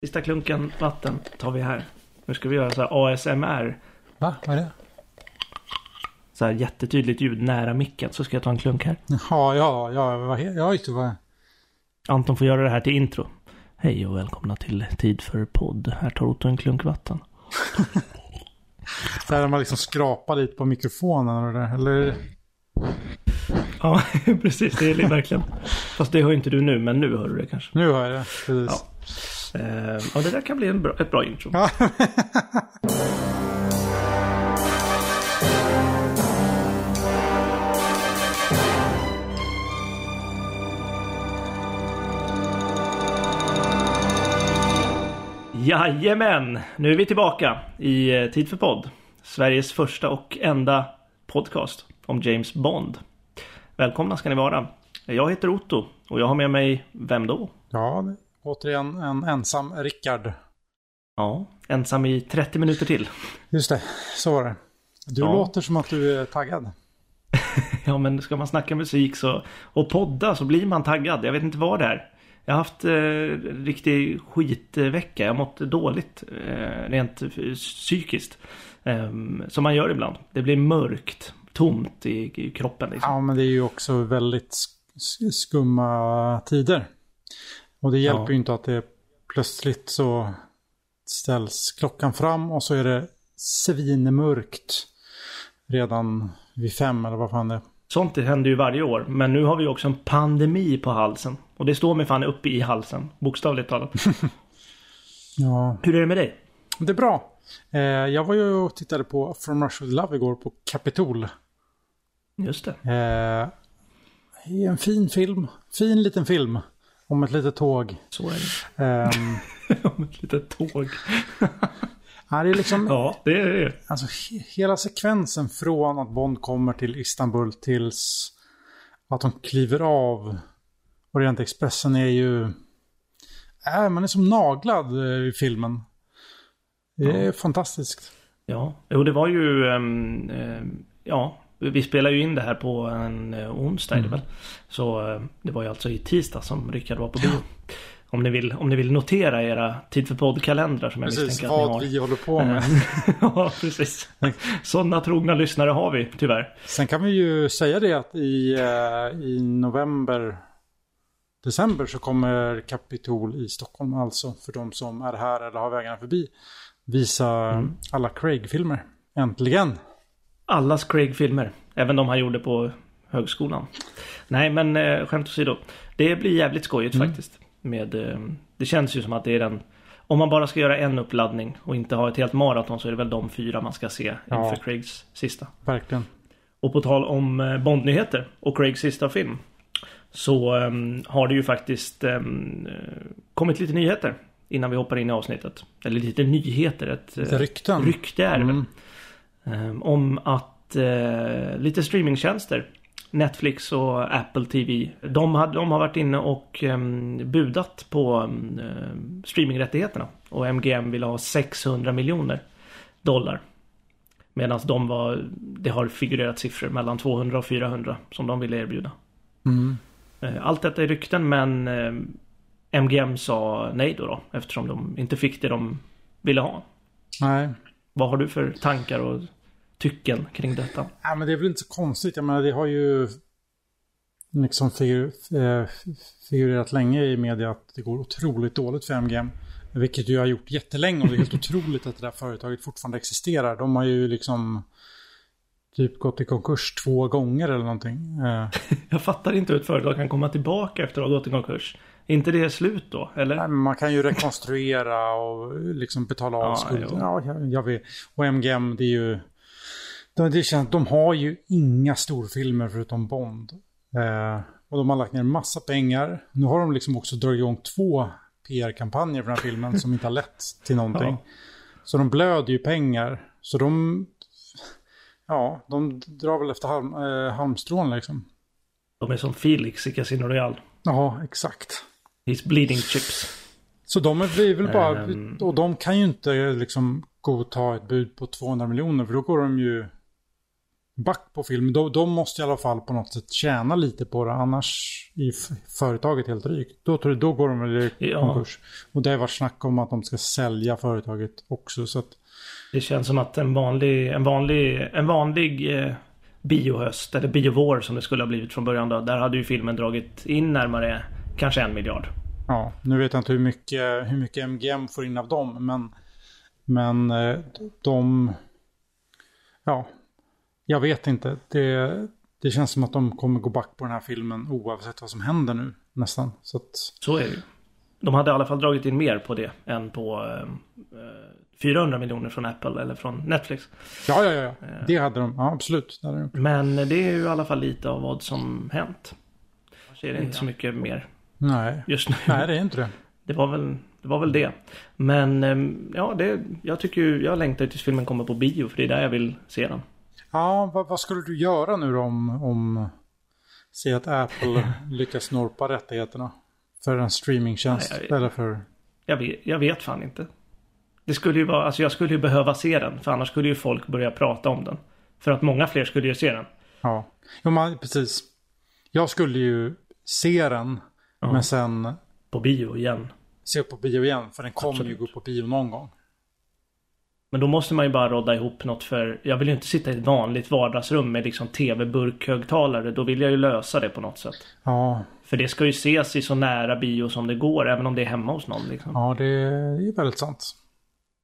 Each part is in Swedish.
Sista klunken vatten tar vi här. Nu ska vi göra så här ASMR. Va? Vad är det? Så här jättetydligt ljud nära micken. Så ska jag ta en klunk här. Ja, ja, ja, vad he- ja, just det. Vad... Anton får göra det här till intro. Hej och välkomna till Tid för podd. Här tar Otto en klunk vatten. Så här när man liksom skrapar lite på mikrofonen och det där. Eller? Ja, precis. Det är verkligen. Fast det hör inte du nu, men nu hör du det kanske. Nu hör jag det. Precis. Eh, ja, det där kan bli en bra, ett bra intro. Ja. Jajamän! Nu är vi tillbaka i eh, Tid för podd. Sveriges första och enda podcast om James Bond. Välkomna ska ni vara. Jag heter Otto och jag har med mig, vem då? ja, återigen en ensam Rickard. Ja, ensam i 30 minuter till. Just det, så var det. Du Ja. låter som att du är taggad. Ja, men ska man snacka musik så, och podda så blir man taggad. Jag vet inte vad det är. Jag har haft eh, riktig skitvecka. Jag har mått dåligt eh, rent psykiskt. Eh, som man gör ibland. Det blir mörkt, tomt i, i kroppen. Liksom. Ja, men det är ju också väldigt sk- sk- skumma tider. Och det hjälper Ja. ju inte att det plötsligt så ställs klockan fram och så är det svinmörkt redan vid fem eller vad fan det är. Sånt händer ju varje år. Men nu har vi också en pandemi på halsen. Och det står mig fan uppe i halsen. Bokstavligt talat. Ja, Hur är det med dig? det är bra. Eh, jag var ju och tittade på From Russia with Love igår på Capitol. Just det. Eh, det är en fin film. Fin liten film. Om ett litet tåg. Så är det. Ehm, Om ett litet tåg. ja, det är liksom... Ja, det är det. Alltså he- hela sekvensen från att Bond kommer till Istanbul tills att de kliver av Orient Expressen är ju... Äh, man är som naglad eh, i filmen. Det är fantastiskt. Ja, jo det var ju... ehm, ehm, ja, vi spelar ju in det här på en uh, onsdag det väl. Så eh, det var ju alltså i tisdag som Rickard var på bio. Om ni vill, om ni vill notera era Tid för podd-kalendrar som jag Precis misstänker att ni vad har. vi håller på med. Eh, ja, precis. Sådana trogna lyssnare har vi tyvärr. Sen kan vi ju säga det att i, eh, i november, december så kommer Capitol i Stockholm alltså för de som är här eller har vägarna förbi visa Mm. alla Craig-filmer. Äntligen! Allas Craig-filmer. Även de han gjorde på högskolan. Nej men eh, skämt åsido. Det blir jävligt skojigt Mm. faktiskt. Med, eh, det känns ju som att det är den... Om man bara ska göra en uppladdning och inte ha ett helt maraton så är det väl de fyra man ska se Ja. inför Craigs sista. Verkligen. Och på tal om eh, Bondnyheter och Craigs sista film. Så ehm, har det ju faktiskt eh, kommit lite nyheter innan vi hoppar in i avsnittet. Eller lite nyheter. Ett, Lite rykten. rykte är det väl. Mm. Ehm, om att eh, lite streamingtjänster Netflix och Apple TV de, hade, de har varit inne och ehm, budat på um, streamingrättigheterna. Och MGM vill ha 600 miljoner dollar. Medan de var, det har figurerat siffror mellan 200 och 400 som de ville erbjuda. Mm. Eh, Allt detta är rykten men eh, MGM sa nej då, då eftersom de inte fick det de ville ha. Nej. Vad har du för tankar och tycken kring detta? Ja, men det är väl inte så konstigt. Jag menar, det har ju liksom figur, eh, figurerat länge i media att det går otroligt dåligt för MGM. Vilket ju har gjort jättelänge och det är helt otroligt att det där företaget fortfarande existerar. De har ju liksom typ gått i konkurs två gånger eller någonting. Eh, Jag fattar inte hur ett företag kan komma tillbaka efter att ha gått i konkurs. Inte det slut då? Eller? nej, man kan ju rekonstruera och liksom betala av Ja, skulder. jo. Ja, jag, jag vet. Och MGM, det är ju... De, det känns, de har ju inga storfilmer förutom Bond. Eh, och de har lagt ner massa pengar. Nu har de liksom också dragit igång två PR-kampanjer för den här filmen som inte har lett till någonting. Ja. Så de blöder ju pengar. Så de... Ja, de drar väl efter halm, eh, halmstrån liksom. De är som Felix i Casino Royale. Ja, exakt. He's bleeding chips. Så de är väl bara... Ehm. Och de kan ju inte liksom godta ett bud på 200 miljoner för då går de ju... back på film, då, de måste i alla fall på något sätt tjäna lite på det. Annars är företaget helt rykt. Då, då går de väl i Ja. konkurs. Och det har varit snack om att de ska sälja företaget också. Så att, Det känns som att en vanlig, en vanlig, en vanlig eh, biohöst, eller biovår som det skulle ha blivit från början då. Där hade ju filmen dragit in närmare kanske en miljard. ja, nu vet jag inte hur mycket, hur mycket MGM får in av dem. Men, men eh, de... Ja, jag vet inte. Det, det känns som att de kommer gå back på den här filmen oavsett vad som händer nu. Nästan. Så att, Så är det. De hade i alla fall dragit in mer på det än på eh, eh, 400 miljoner från Apple eller från Netflix. ja, ja, ja, ja. Det hade de. Ja, absolut. Det hade de. Men det är ju i alla fall lite av vad som hänt. Så är det inte så mycket mer Nej. just nu. Nej, det är inte det. Det var väl det. Var väl det. Men ehm, ja, det, jag tycker ju, jag längtar tills filmen kommer på bio för det är där jag vill se den. Ja, vad, vad skulle du göra nu då om, om se att Apple lyckas snorpa rättigheterna för en streamingtjänst Nej, jag- eller för... Jag vet, jag vet fan inte. Det skulle ju vara, alltså jag skulle ju behöva se den för annars skulle ju folk börja prata om den. För att många fler skulle ju se den. Ja, jo, man, precis. Jag skulle ju se den, Ja. men sen På bio igen. se på bio igen, för den kommer ju gå på bio någon gång. Men då måste man ju bara rodda ihop något för jag vill ju inte sitta i ett vanligt vardagsrum med liksom tv-burkhögtalare. Då vill jag ju lösa det på något sätt. Ja, För det ska ju ses i så nära bio som det går även om det är hemma hos någon liksom. ja det är väldigt sant.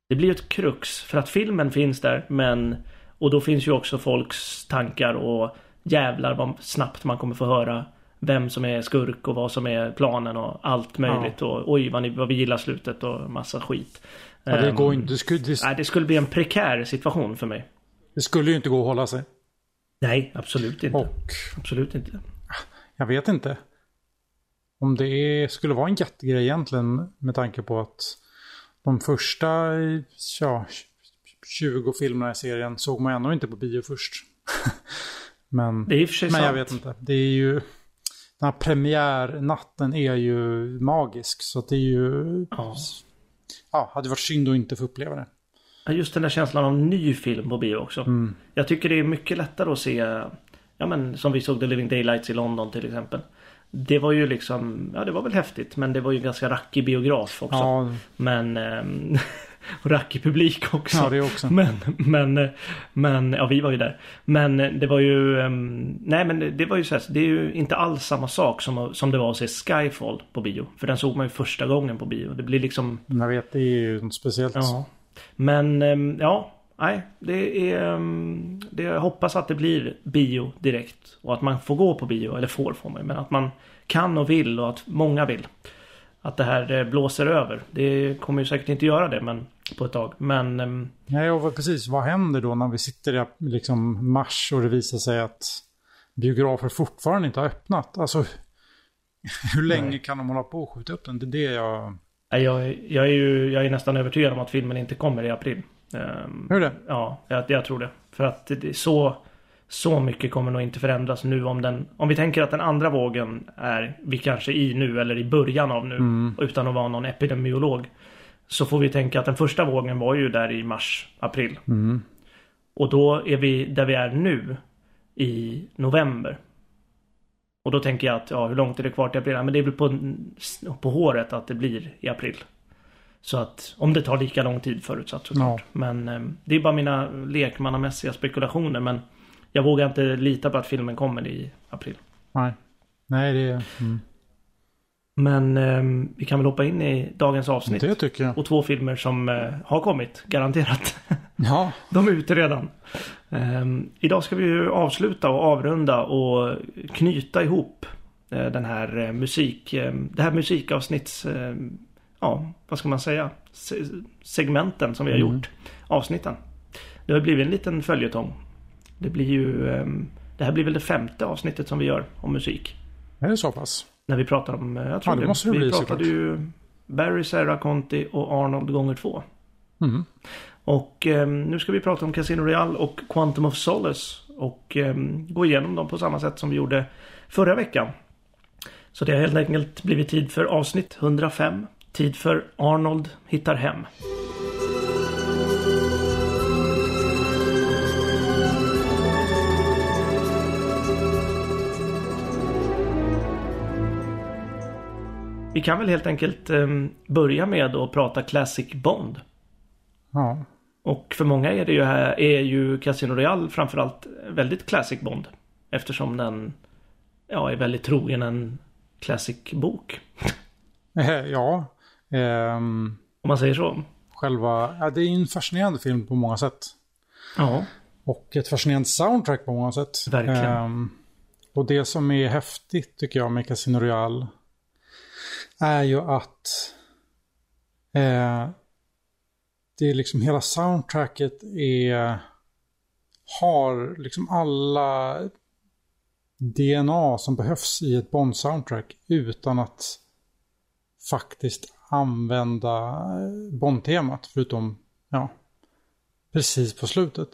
Det blir ju ett krux för att filmen finns där men och då finns ju också folks tankar och jävlar vad snabbt man kommer få höra vem som är skurk och vad som är planen och allt möjligt och oj vad, ni, vad vi gillar slutet och massa skit. Ja, det, Ehm, går inte, det, skulle, det, Nej, det skulle bli en prekär situation för mig. det skulle ju inte gå att hålla sig. Nej, absolut inte. Och Absolut inte. jag vet inte. Om det är, skulle vara en jättegrej egentligen med tanke på att de första ja, 20 filmerna i serien såg man ändå inte på bio först. men Det är i och för sig men jag sant. vet inte. Det är ju... Den här premiärnatten är ju magisk. Så att det är ju... Ja. Ja, hade varit synd att inte få uppleva det. Just den där känslan av ny film på bio också. Mm. Jag tycker det är mycket lättare att se, ja men som vi såg The Living Daylights i London till exempel. Det var ju liksom, ja det var väl häftigt men det var ju ganska rackig biograf också. Ja, Men, ehm, rackig publik också. ja, det också. Men, men, men, ja vi var ju där. Men det var ju, ehm, nej men det, det var ju så här, det är ju inte alls samma sak som, som det var att se Skyfall på bio. För den såg man ju första gången på bio. Det blir liksom, Jag vet, det är ju något speciellt. ja. Men, ehm, ja, nej, det är, ehm, det, jag hoppas att det blir bio direkt. Och att man får gå på bio, eller får får man ju, men att man kan och vill och att många vill. Att det här eh, blåser över. Det kommer ju säkert inte göra det men på ett tag. Men ehm, Nej, och precis. Vad händer då när vi sitter i liksom mars och det visar sig att biografer fortfarande inte har öppnat? Alltså, hur länge Nej. kan de hålla på och skjuta upp den? Det är det jag... nej, jag, är- jag är ju jag är nästan övertygad om att filmen inte kommer i april. Ehm, Hur det? Ja, jag, jag tror det. För att det så, så mycket kommer nog inte förändras nu om den... Om vi tänker att den andra vågen är vi kanske i nu eller i början av nu. Mm. Utan att vara någon epidemiolog. Så får vi tänka att den första vågen var ju där i mars, april. Mm. Och då är vi där vi är nu i november. Och då tänker jag att, ja hur långt är det kvar till april? Ja, men det är väl på, på håret att det blir i april. Så att, om det tar lika lång tid förutsatt såklart. Men eh, det är bara mina lekmannamässiga spekulationer. Men jag vågar inte lita på att filmen kommer i april. Nej. Nej, det är... Mm. Men eh, vi kan väl hoppa in i dagens avsnitt. Det tycker jag. Och två filmer som eh, har kommit, garanterat. Ja. De är ute redan. Ehm, idag ska vi ju avsluta och avrunda och knyta ihop eh, den här eh, musik, eh, det här musikavsnitts, eh, ja vad ska man säga, Se- segmenten som vi har Mm. gjort, avsnitten. Det har blivit en liten följetong. Det blir ju, ehm, det här blir väl det femte avsnittet som vi gör om musik. Är det så pass? När vi pratar om, eh, jag tror Ja, det måste det vi bli, pratade ju Barry, Sarah, Conti och Arnold gånger två. Mm. Och eh, nu ska vi prata om Casino Royale och Quantum of Solace. Och eh, gå igenom dem på samma sätt som vi gjorde förra veckan. Så det har helt enkelt blivit tid för avsnitt 105. Tid för Arnold hittar hem. Kan väl helt enkelt eh, börja med att prata Classic Bond. Ja. Och för många är det ju här, är ju Casino Royale framförallt väldigt Classic Bond. Eftersom den ja, är väldigt trogen en Classic bok. Ja. Ehm, Om man säger så. själva, ja, det är en fascinerande film på många sätt. Ja, Och ett fascinerande soundtrack på många sätt. Verkligen. Ehm, och det som är häftigt tycker jag med Casino Royale är ju att eh, det är liksom hela soundtracket är har liksom alla DNA som behövs i ett Bond-soundtrack utan att faktiskt använda eh, Bond-temat förutom ja, precis på slutet.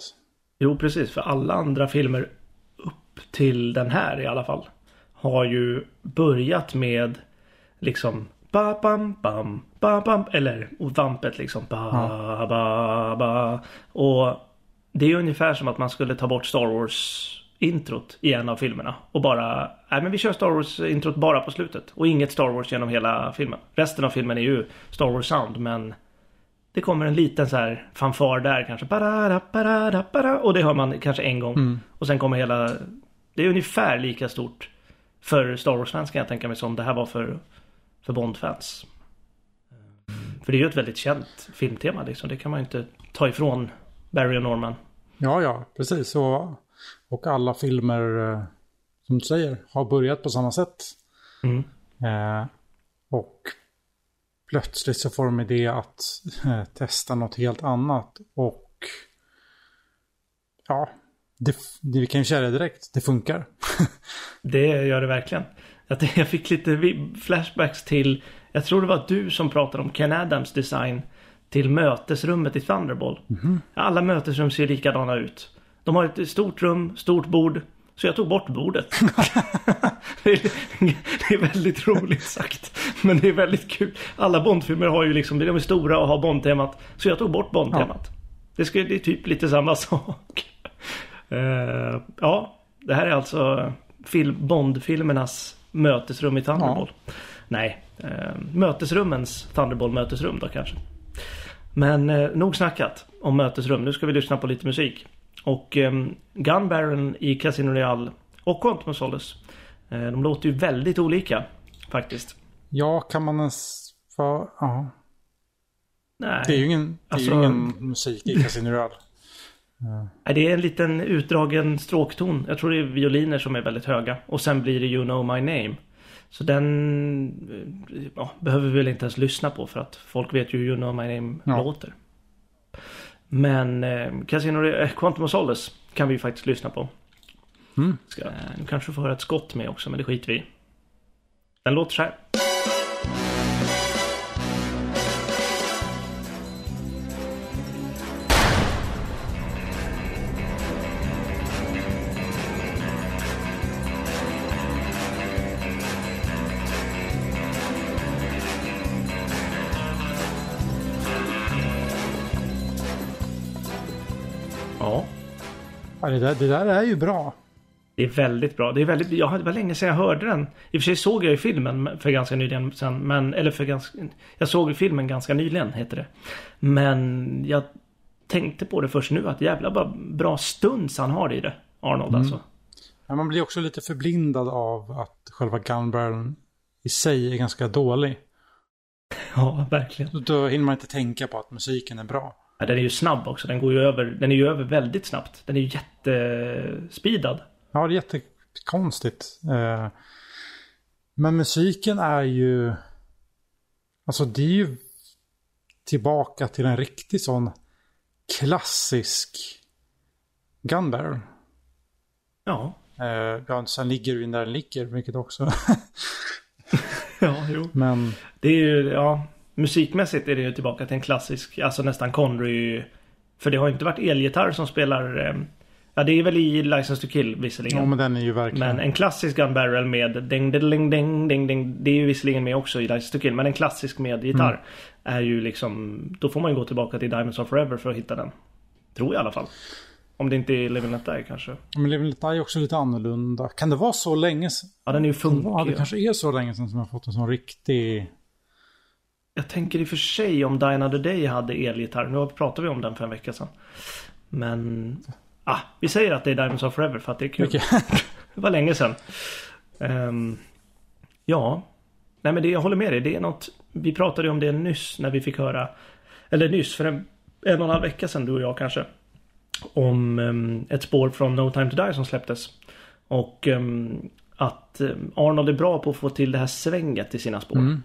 jo precis. För alla andra filmer upp till den här i alla fall har ju börjat med liksom ba bam bam ba bam eller och vampet liksom ba ba ba och det är ungefär som att man skulle ta bort Star Wars introt i en av filmerna och bara nej men vi kör Star Wars introt bara på slutet och inget Star Wars genom hela filmen. Resten av filmen är ju Star Wars sound men det kommer en liten så här fanfar där kanske. Parada, parada, parada, och det hör man kanske en gång. Och sen kommer hela... Det är ungefär lika stort för Star Wars-fans kan jag tänka mig som det här var för, för Bond-fans. För det är ju ett väldigt känt filmtema liksom. Det kan man ju inte ta ifrån Barry och Norman. Ja, ja, precis. Och, och alla filmer, eh, som du säger, har börjat på samma sätt. Mm. Eh, och plötsligt så får de idé att eh, testa något helt annat. Och ja, det, det, vi kan ju säga det direkt. Det funkar. Det gör det verkligen. Att Jag fick lite flashbacks till, jag tror det var du som pratade om Ken Adams design till mötesrummet i Thunderball. Alla mötesrum ser likadana ut. De har ett stort rum, stort bord. Så jag tog bort bordet. det, är, det är väldigt roligt sagt. Men det är väldigt kul. Alla Bondfilmer har ju liksom, de är stora och har Bondtemat. Så jag tog bort Bondtemat. Det, ska, det är typ lite samma sak. Eh, ja, det här är alltså film, Bond-filmernas mötesrum i Thunderball. Nej, eh, mötesrummens Thunderball-mötesrum då kanske. Men eh, nog snackat om mötesrum. Nu ska vi lyssna på lite musik. Och eh, Gun Baron i Casino Royale och Quantum of Solace. Eh, de låter ju väldigt olika faktiskt. Ja, kan man ens... Ja. Nej. Det är ju ingen, det är Alltså- ju ingen musik i Casino Royale. Nej, Det är en liten utdragen stråkton. Jag tror det är violiner som är väldigt höga. Och sen blir det You know my name. Så den eh, ja, behöver vi väl inte ens lyssna på för att folk vet ju hur You know my name Ja. låter. Men eh, Casino, eh, Quantum of Solace kan vi ju faktiskt lyssna på. Mm. Ska, eh, nu kanske vi får höra ett skott med också men det skiter vi i. Den låter så här. Där, det där är ju bra. Det är väldigt bra. Det är väldigt, jag, det var länge sedan jag hörde den. I och för sig såg jag ju filmen för ganska nyligen sen, men, eller för ganska, jag såg ju filmen ganska nyligen heter det. Men jag tänkte på det först nu att jävla bara bra stunds han har i det. Arnold alltså. Men man blir också lite förblindad av att själva gunbarreln i sig är ganska dålig. Ja, verkligen. Då hinner man inte tänka på att musiken är bra. Ja, den är ju snabb också. Den går ju över, den är ju över väldigt snabbt. Den är ju jättespeedad. Ja, det är jättekonstigt. Eh, Men musiken är ju... Alltså det är ju tillbaka till en riktig sån klassisk gunbarrel. Ja. Eh, Ja, sen ligger den där den ligger, vilket också. Ja, jo. Men Det är ju, ja. Musikmässigt är det ju tillbaka till en klassisk, alltså nästan Connery. För det har ju inte varit elgitarr som spelar. eh, Ja, det är väl i License to Kill visserligen. Ja, men den är ju verkligen... Men en klassisk gun barrel med ding ding ding ding ding Det är ju visserligen med också i License to Kill. Men en klassisk med gitarr. Mm. Är ju liksom. Då får man ju gå tillbaka till Diamonds of Forever för att hitta den. Tror jag i alla fall. Om det inte är Live and Let Die kanske. Men Live and Let Die är också lite annorlunda. Kan det vara så länge sedan? Ja, den är ju funkig. Ja, det kanske är så länge sedan som jag fått en sån riktig... Jag tänker i och för sig om Die Another Day hade elgitarr. Nu pratade vi om den för en vecka sedan. Men... Ah, vi säger att det är Diamonds of Forever för att det är kul. Okej. Det var länge sedan. Ehm, ja. Nej men det, jag håller med dig. Det är något. Vi pratade om det nyss när vi fick höra. Eller nyss för en, en och en halv vecka sedan du och jag kanske. Om ehm, ett spår från No Time To Die som släpptes. Och ehm, att Arnold är bra på att få till det här svänget i sina spår. Mm.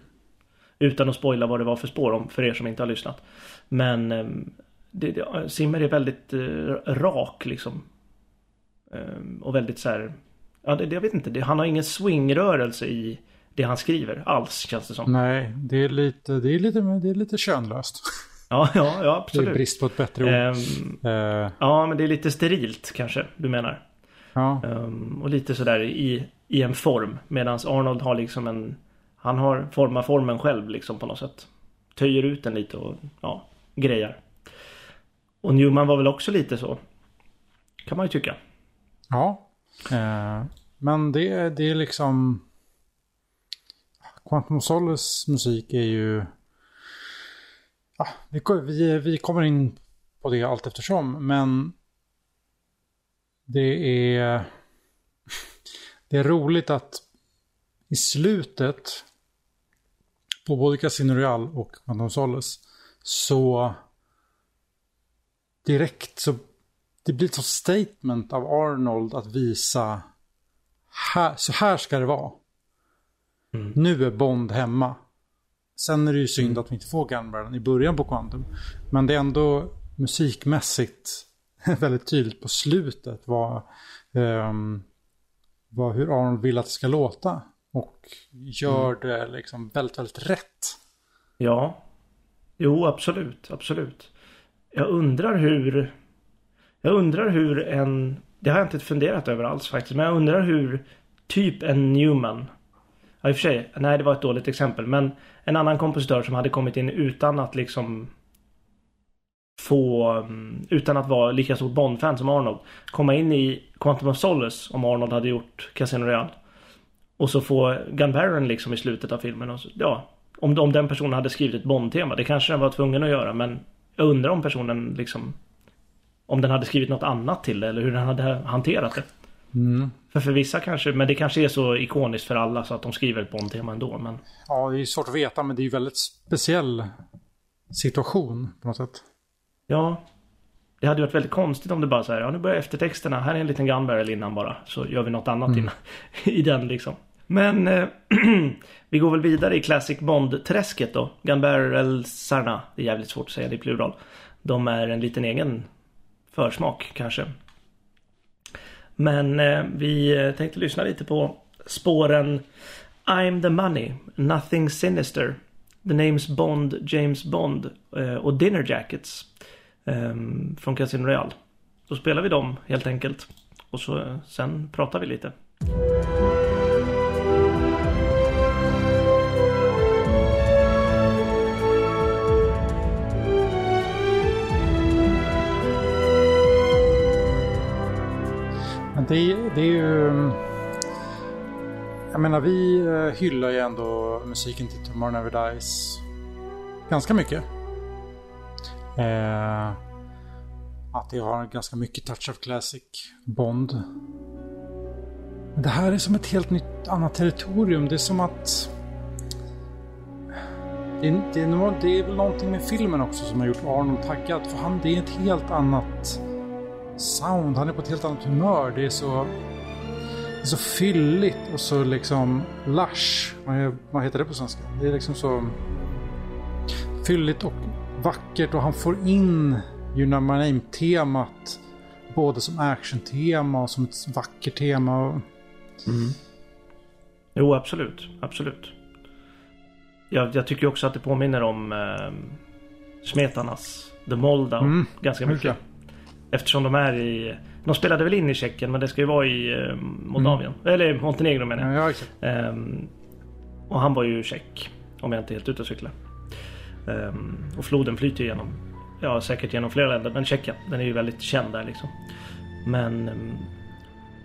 Utan att spoila vad det var för spår om för er som inte har lyssnat. Men ehm, det, det, Zimmer är väldigt eh, rak liksom. Ehm, och väldigt så här. Ja, det, jag vet inte. Han har ingen swingrörelse i det han skriver alls känns det som. Nej, det är lite, det är lite, det är lite könlöst. Ja, ja, ja Det är absolut. brist på ett bättre ord. Ehm, Eh, ja, men det är lite sterilt kanske du menar. ja. Ehm, och lite sådär i, i en form. Medan Arnold har liksom en... Han har format formen själv liksom på något sätt. Töjer ut den lite och ja, grejer. Och Newman var väl också lite så. Kan man ju tycka. Ja. Eh, men det, är- det är liksom... Quantum of Solace musik är ju... Ja, vi, vi, vi kommer in på det allt eftersom, men det är... Det är roligt att i slutet på både Casino Royale och Quantum Solace så direkt så det blir ett sånt statement av Arnold att visa här, så här ska det vara. Mm. Nu är Bond hemma. Sen är det ju synd att vi inte får Gunbarren i början på Quantum. Men det är ändå musikmässigt väldigt tydligt på slutet vad, ehm, vad hur Arnold vill att det ska låta. Och gör det liksom väldigt, väldigt rätt. Ja. Jo, absolut. Absolut. Jag undrar hur... Jag undrar hur en... Det har jag inte funderat över alls faktiskt. Men jag undrar hur typ en Newman... Ja, i och för sig. Nej, det var ett dåligt exempel. Men en annan kompositör som hade kommit in utan att liksom... Få... mm, Utan att vara lika stort Bond-fan som Arnold. Komma in i Quantum of Solace om Arnold hade gjort Casino Royale. Och så få Gun Baron liksom i slutet av filmen. Och så, ja, om, om den personen hade skrivit ett Bond-tema. Det kanske den var tvungen att göra. Men jag undrar om personen liksom... Om den hade skrivit något annat till det. Eller hur den hade hanterat det. Mm. För för vissa kanske. Men det kanske är så ikoniskt för alla så att de skriver ett Bond-tema ändå. Men Ja, det är svårt att veta men det är ju väldigt speciell situation på något sätt. ja. Det hade varit väldigt konstigt om det bara så här. Ja, nu börjar eftertexterna. Här är en liten Gun Barrel innan bara. Så gör vi något annat Mm. innan. I den liksom. Men eh, vi går väl vidare i Classic Bond-träsket då. Gun Barrelsarna. Det är jävligt svårt att säga det i plural. De är en liten egen försmak kanske. Men eh, vi eh, tänkte lyssna lite på spåren I'm the money, Nothing sinister, The names Bond, James Bond eh, och Dinner Jackets Ehm, från Casino Royale. Då spelar vi dem helt enkelt. Och så eh, sen pratar vi lite. Men det, det är ju... Mm, jag menar, vi eh, hyllar ju ändå musiken till Tomorrow Never Dies ganska mycket. Eh, att det har ganska mycket touch of classic Bond. Men det här är som ett helt nytt annat territorium. Det är som att... Det är, det, är, det är väl någonting med filmen också som har gjort Arnold taggad. För han, det är ett helt annat sound. Han är på ett helt annat humör. Det är så... Det är så fylligt och så liksom lush. Vad heter det på svenska? Det är liksom så fylligt och vackert och han får in You Know My Name-temat både som action-tema och som ett vackert tema. Och... Jo, absolut. Absolut. Jag, jag tycker också att det påminner om eh, Smetarnas The Moldau Mm, ganska mycket. mycket. Eftersom de är i... De spelade väl in i Tjeckien men det ska ju vara i eh, Moldavien. Eller Montenegro menar jag. Ja, ja, exakt. Ehm, och han var ju tjeck. Om jag inte är helt ute och cyklar. Ehm, och floden flyter genom, ja säkert genom flera länder. Men Tjeckien, den är ju väldigt känd där liksom. Men... ehm,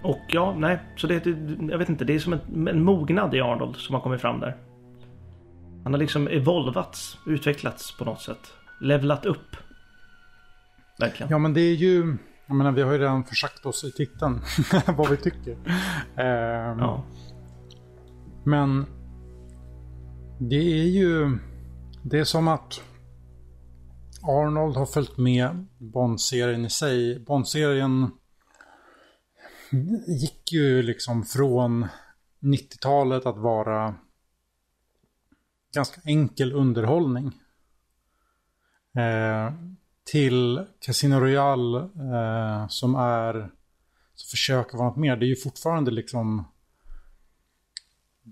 Och ja, nej. Så det, jag vet inte. Det är som en, en mognad i Arnold som har kommit fram där. Han har liksom evolvats, utvecklats på något sätt. Levlat upp. Verkligen. Ja, men det är ju... Jag menar, vi har ju redan försagt oss i titeln vad vi tycker. Ehm, Ja. Men det är ju... Det är som att Arnold har följt med Bond-serien i sig. Bond-serien gick ju liksom från 90-talet att vara ganska enkel underhållning. Eh, till Casino Royale eh, som är som försöker vara något mer. Det är ju fortfarande liksom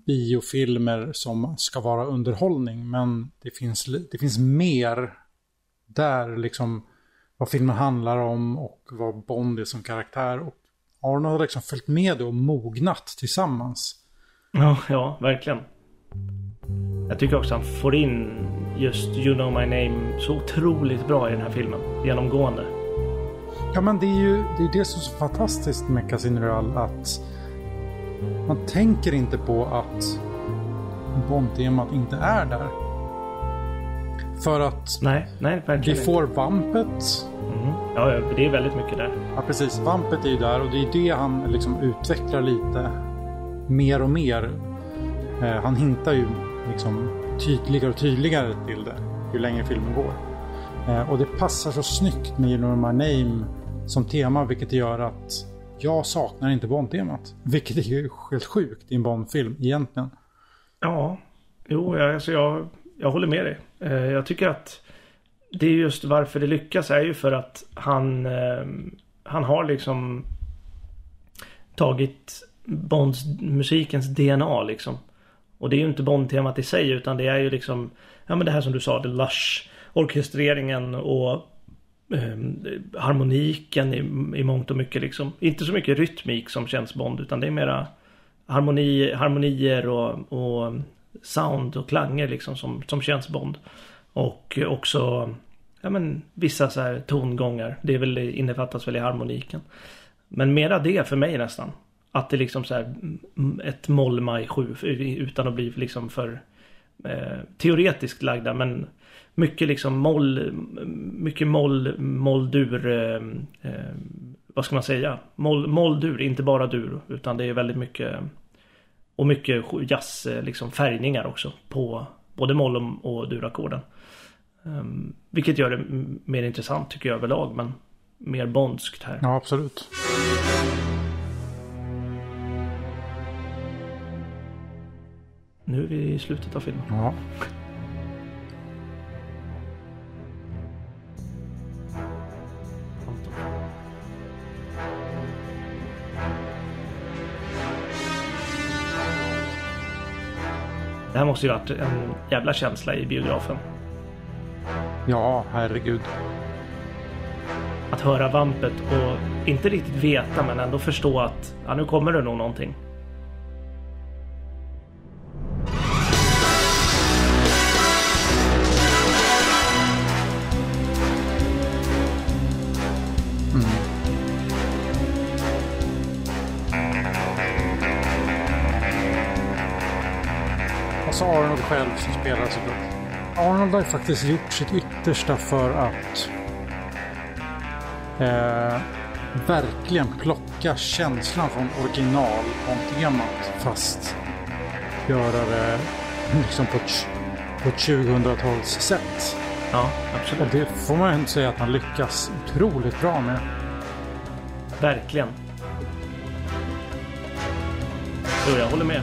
biofilmer som ska vara underhållning. Men det finns, det finns mer där liksom vad filmen handlar om och vad Bond är som karaktär. Och Arnold har liksom följt med det och mognat tillsammans. Ja, ja, verkligen. Jag tycker också han får in just You know my name så otroligt bra i den här filmen. Genomgående. Ja men det är ju det, är det som är så fantastiskt med Casino Royale att man tänker inte på att Bond-temat inte är där. För att Nej, nej, vi får vampet. Mm. Ja, ja, det är väldigt mycket där. Ja precis, vampet är ju där och det är det han liksom utvecklar lite mer och mer. Eh, han hintar ju liksom tydligare och tydligare till det ju längre filmen går. Eh, och det passar så snyggt med You know my name som tema vilket gör att jag saknar inte Bond-temat. Vilket är ju helt sjukt i en Bond-film egentligen. Ja, jo, jag, alltså jag, jag håller med dig. Eh, jag tycker att det är just varför det lyckas är ju för att han, eh, han har liksom tagit Bonds musikens DNA liksom. Och det är ju inte Bond-temat i sig utan det är ju liksom, ja men det här som du sa, det lush, orkestreringen och eh, harmoniken i, i mångt och mycket liksom. Inte så mycket rytmik som känns Bond utan det är mera harmoni, harmonier och, och sound och klanger liksom som, som känns Bond. Och också ja, men, vissa så här tongångar. Det är väl, innefattas väl i harmoniken. Men mera det för mig nästan. Att det liksom så här mm, ett moll maj 7 utan att bli liksom för eh, teoretiskt lagda men mycket liksom moll, mycket moll, moll-dur, eh, eh, vad ska man säga? Moll, moll-dur, inte bara dur utan det är väldigt mycket och mycket jazz, eh, liksom färgningar också på både moll och, durackorden. Um, vilket gör det mer intressant tycker jag överlag men mer bondskt här. Ja, absolut. Nu är vi i slutet av filmen. Ja. Måste ju varit en jävla känsla i biografen. ja, herregud. Att höra vampet och inte riktigt veta men ändå förstå att ja, nu kommer det nog någonting. Har faktiskt gjort sitt yttersta för att eh, verkligen plocka känslan från original om temat fast göra det liksom på på ett 2000-tals sätt. Ja, Och absolut. det får man ju inte säga att han lyckas otroligt bra med. Verkligen. Jo, jag håller med.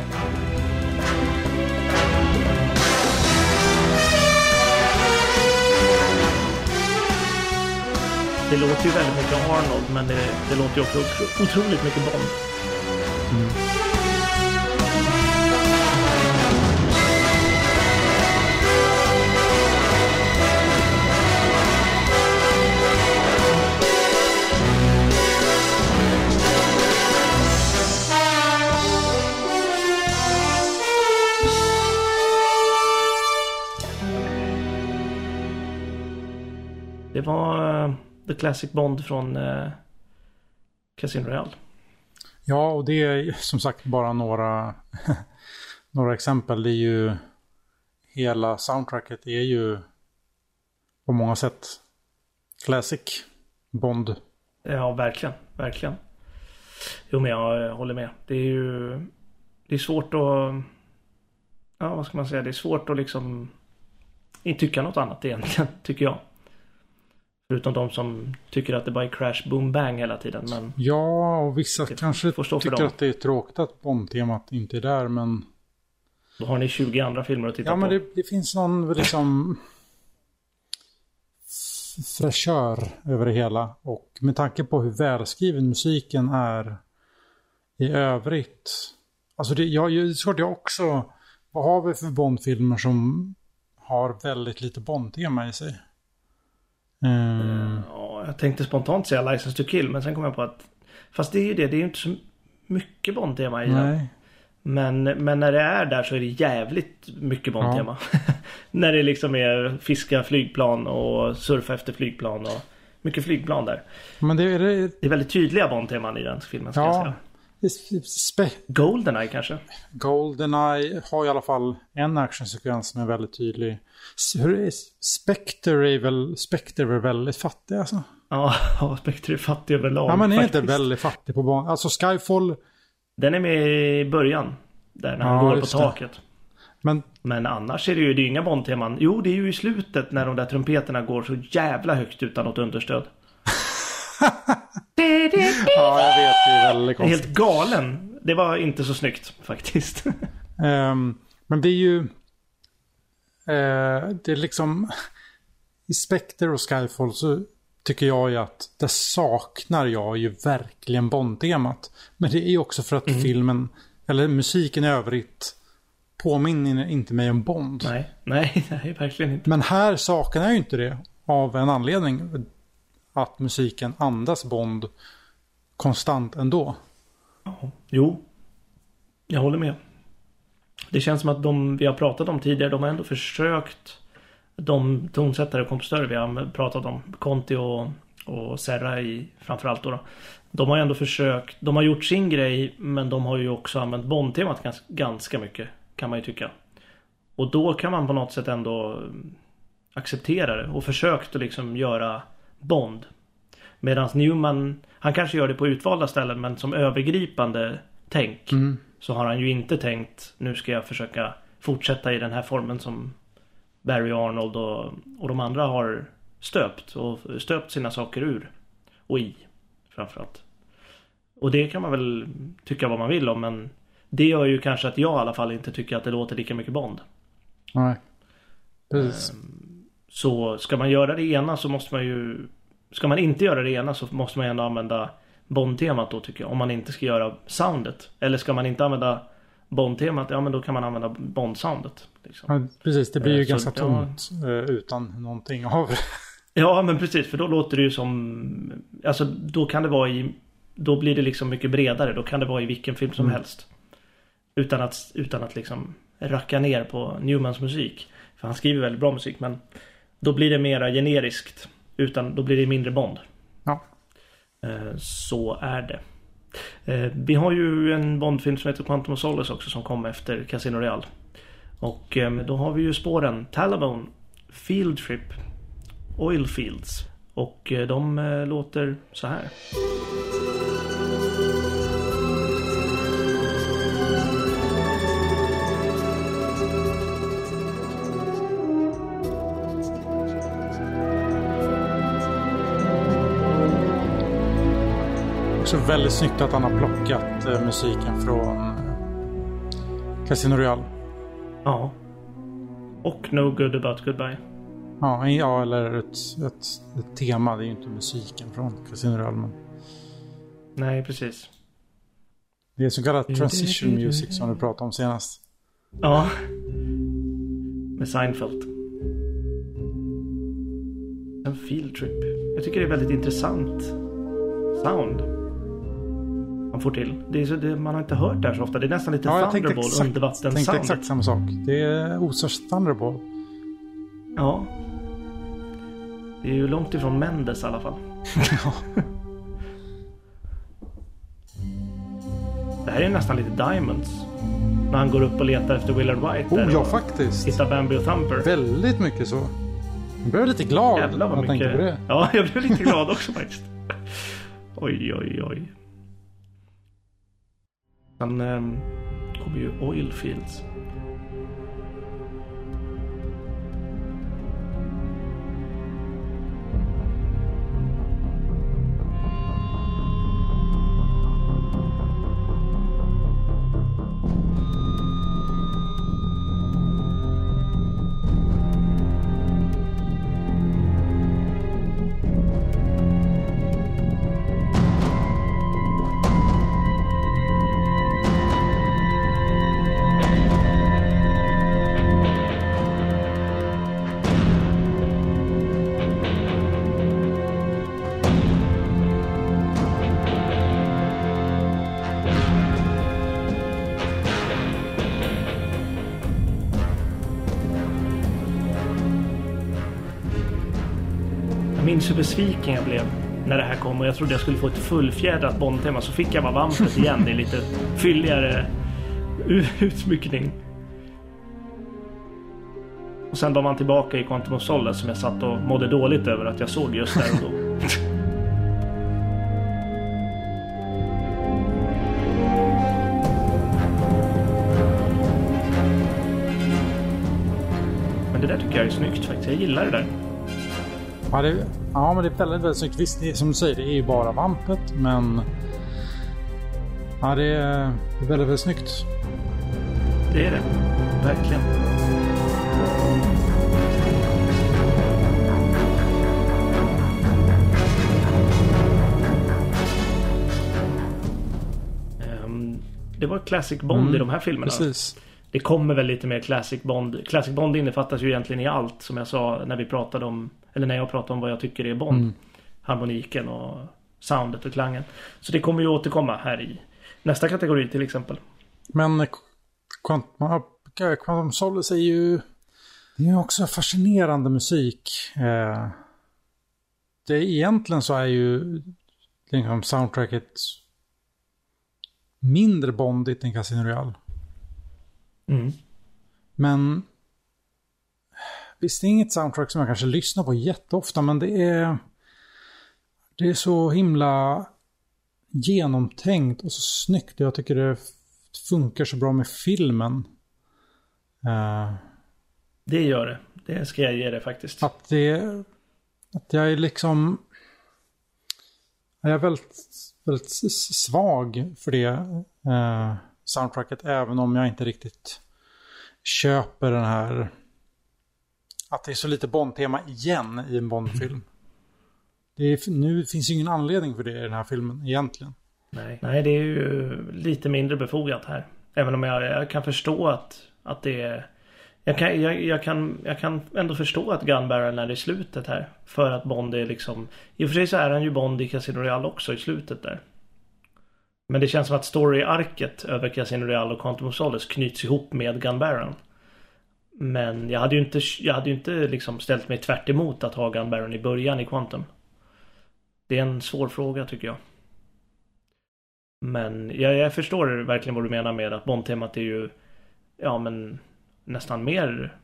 Det låter ju väldigt mycket Arnold men det, det låter ju också otroligt mycket Bond. Classic Bond från eh, Casino Royale. Ja, och det är som sagt bara några, några exempel. Det är ju hela soundtracket är ju på många sätt classic Bond. Ja, verkligen. Verkligen. Jo, men jag håller med. Det är ju... Det är svårt att... Ja, vad ska man säga? Det är svårt att liksom... Inte tycka något annat egentligen, tycker jag. Förutom de som tycker att det bara är crash, boom, bang hela tiden. Men Ja, och vissa kanske tycker dem. att det är tråkigt att Bond-temat inte är där, men... då har ni 20 andra filmer att titta Ja, på. men det, det finns någon liksom fräschör över det hela. Och med tanke på hur välskriven musiken är i övrigt. Alltså det, jag, det är svårt jag också. Vad har vi för Bond-filmer som har väldigt lite Bond-tema i sig? Mm. Ja, jag tänkte spontant säga License to Kill, men sen kom jag på att... Fast det är ju det, det är ju inte så mycket Bond-tema i den. Men, men när det är där så är det jävligt mycket Bond-tema. när det liksom är fiska flygplan och surfa efter flygplan och mycket flygplan där. Men det är det... Det är väldigt tydliga Bond-teman i den filmen ska jag Ja. säga. Spe, Goldeneye kanske? Goldeneye har i alla fall en actionsekvens som är väldigt tydlig. Spectre är väl, Spectre är väl väldigt fattig alltså? Ja, Spectre är fattig överlag. Ja, men är inte väldigt fattig på banan. Alltså Skyfall, Den är med i början. Där när han Ja, går på det. taket. men Men annars är det ju det är inga Bond-teman. Jo, det är ju i slutet när de där trumpeterna går så jävla högt utan något understöd. ja, jag vet, det är väldigt konstigt. helt galen. Det var inte så snyggt faktiskt. Ehm, men det är ju... eh, det är liksom... I Spectre och Skyfall så tycker jag ju att det saknar jag ju verkligen Bond-temat. Men det är ju också för att filmen, eller musiken i övrigt, påminner inte mig om Bond. nej, nej, nej, verkligen inte. Men här saknar jag ju inte det av en anledning. Att musiken andas Bond konstant ändå. Ja, Jo, jag håller med. Det känns som att de vi har pratat om tidigare, de har ändå försökt de tonsättare och kompositörer vi har pratat om, Conti och, och Serra i framförallt då, då. De har ändå försökt, de har gjort sin grej men de har ju också använt Bond-temat ganska, ganska mycket kan man ju tycka. Och då kan man på något sätt ändå acceptera det och försökt att liksom göra Bond. Medan Newman, han kanske gör det på utvalda ställen men som övergripande tänk så har han ju inte tänkt nu ska jag försöka fortsätta i den här formen som Barry Arnold och, och de andra har stöpt och stöpt sina saker ur och i framförallt. Och det kan man väl tycka vad man vill om men det gör ju kanske att jag i alla fall inte tycker att det låter lika mycket Bond. Nej. Precis. Så ska man göra det ena så måste man ju Ska man inte göra det ena så måste man ändå använda Bond-temat då tycker jag. Om man inte ska göra soundet. Eller ska man inte använda Bond-temat, ja men då kan man använda Bond-soundet. Liksom. Ja, precis, det blir ju Eh, så, ganska ja. tomt eh, utan någonting av. Ja men precis, för då låter det ju som Alltså då kan det vara i Då blir det liksom mycket bredare. Då kan det vara i vilken film som Mm. helst. Utan att, utan att liksom racka ner på Newmans musik. För han skriver väldigt bra musik men Då blir det mera generiskt. Utan då blir det mindre Bond. Ja. Eh, Så är det. Eh, Vi har ju en Bondfilm som heter Quantum of Solace också som kom efter Casino Royale. Och eh, då har vi ju spåren Talabone, Field Trip, Oil Fields. Och de låter så här. Väldigt snyggt att han har plockat eh, musiken från eh, Casino Royale. Ja. Och No Good About Goodbye. Ja, ja eller ett, ett, ett tema. Det är ju inte musiken från Casino Royale. Men Nej, precis. det är så kallat transition music som du pratade om senast. Ja. Med Seinfeld. En field trip. Jag tycker det är väldigt intressant sound. Man får till. Det så, det, man har inte hört det här så ofta. Det är nästan lite Ja, jag tänkte Thunderball exakt, tänkte undervattenssound. exakt samma sak. Det är osars Thunderball. Ja. Det är ju långt ifrån Mendes i alla fall. här är nästan lite Diamonds. När han går upp och letar efter Willard White. Oh ja, faktiskt. Hittar Bambi och Thumper. Väldigt mycket så. Jag blev lite glad Jävlar när jag tänkte mycket. på det. Ja, jag blev lite glad också faktiskt. Oj, oj, oj. Sen eh, kommer ju Oilfields. Besviken jag blev när det här kom och jag trodde jag skulle få ett fullfjädrat Bond-tema. Så fick jag bara vampet igen i lite fylligare utsmyckning. Och sen var man tillbaka i Quantum of Solace som jag satt och mådde dåligt över att jag såg just där och då. Men det där tycker jag är snyggt faktiskt. Jag gillar det där. Ja, det, ja, men det är väldigt, väldigt snyggt. Visst, det, som du säger, det är ju bara vampet, men... Ja, det är väldigt, väldigt snyggt. Det är det. Verkligen. Ehm, Det var Classic Bond i de här filmerna. Precis. Det kommer väl lite mer Classic Bond. Classic Bond innefattas ju egentligen i allt som jag sa när vi pratade om, eller när jag pratade om vad jag tycker är Bond. Mm. Harmoniken och soundet och klangen. Så det kommer ju återkomma här i nästa kategori till exempel. Men Quantum, Quantum Solace är ju... Det är ju också fascinerande musik. Eh, det är, egentligen så är ju liksom soundtracket mindre bondigt än Casino Royale. Mm. Men visst, det är inget soundtrack som jag kanske lyssnar på jätteofta, men det är det är så himla genomtänkt och så snyggt. Jag tycker det funkar så bra med filmen. Eh, Det gör det. Det ska jag ge det faktiskt. att det att jag är liksom jag är väldigt, väldigt svag för det eh, soundtracket även om jag inte riktigt köper den här att det är så lite Bond-tema igen i en Bond-film. Det är, nu finns ju ingen anledning för det i den här filmen egentligen. Nej. Nej, det är ju lite mindre befogat här. Även om jag, jag kan förstå att, att det är... Jag kan, jag, jag, kan, jag kan ändå förstå att Gun Barrel är i slutet här. För att Bond är liksom... I och för sig så är han ju Bond i Casino Royale också i slutet där. Men det känns som att story-arket över Casino Royale och Quantum of Solace knyts ihop med Gun Baron. Men jag hade ju inte, jag hade ju inte liksom ställt mig tvärt emot att ha Gun Baron i början i Quantum. Det är en svår fråga tycker jag. Men jag, jag förstår verkligen vad du menar med att Bond-temat är ju ja men nästan mer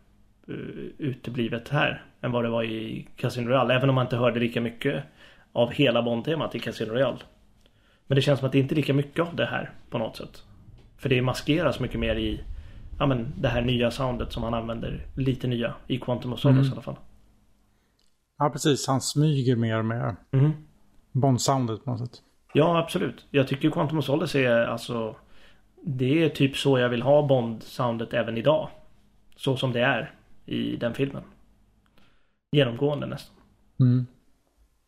uh, uteblivet här än vad det var i Casino Royale. Även om man inte hörde lika mycket av hela Bond-temat i Casino Royale. Men det känns som att det inte är lika mycket av det här på något sätt. För det maskeras mycket mer i ja, men det här nya soundet som han använder. Lite nya i Quantum of Solace Mm. i alla fall. Ja, precis. Han smyger mer med Mhm. Bond-soundet på något sätt. Ja, absolut. Jag tycker Quantum of Solace är alltså... Det är typ så jag vill ha Bond-soundet även idag. Så som det är i den filmen. Genomgående nästan. Mm.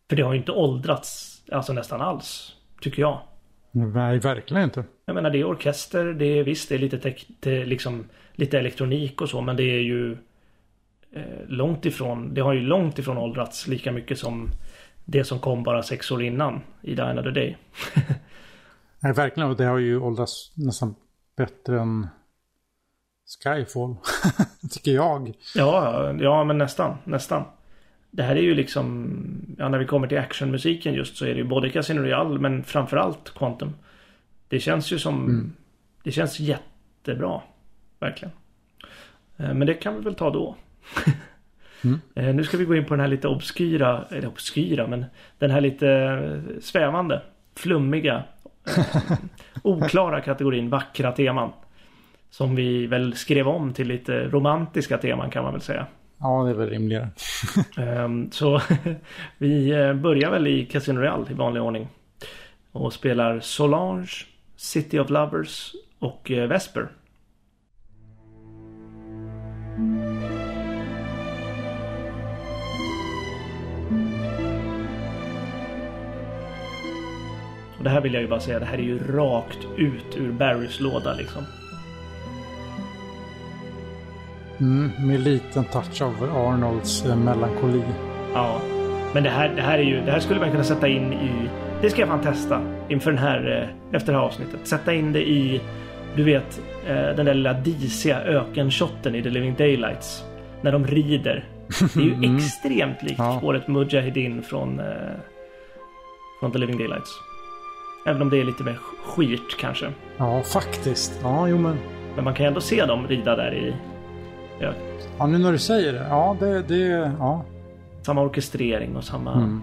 För det har ju inte åldrats, alltså nästan alls. Tycker jag. Nej, verkligen inte. Jag menar det är orkester, det är visst det är lite, tek- te, liksom, lite elektronik och så men det är ju eh, långt ifrån, det har ju långt ifrån åldrats lika mycket som det som kom bara sex år innan i Die Another Day. Nej, verkligen. Och det har ju åldrats nästan bättre än Skyfall. Tycker jag. Ja, ja men nästan, nästan. Det här är ju liksom, ja när vi kommer till actionmusiken just så är det ju både Casino Royale men framförallt Quantum. Det känns ju som... Mm. Det känns jättebra. Verkligen. Eh, Men det kan vi väl ta då. Mm. Eh, Nu ska vi gå in på den här lite obskyra, eller obskyra, men den här lite eh, svävande, flummiga, oklara kategorin vackra teman. Som vi väl skrev om till lite romantiska teman kan man väl säga. Ja, det är väl rimligare. Ehm, så vi eh, börjar väl i Casino Real i vanlig ordning. Och spelar Solange, City of Lovers och eh, Vesper. Och det här vill jag ju bara säga, det här är ju rakt ut ur Barrys låda liksom. Mm, med liten touch av Arnolds eh, melankoli. Ja. Men det här, det här är ju, det här skulle man kunna sätta in i, det ska jag fan testa inför den här, eh, efter det här avsnittet. Sätta in det i, du vet, eh, den där lilla disiga ökenshotten i The Living Daylights. När de rider. Det är ju Mm. extremt likt Ja. spåret Mujahedin från, från The Living Daylights. Även om det är lite mer skirt kanske. Ja, faktiskt. Ja, jo men. Men man kan ju ändå se dem rida där i ja, Ja, nu när du säger det. Ja, det... det ja. samma orkestrering och samma Mm.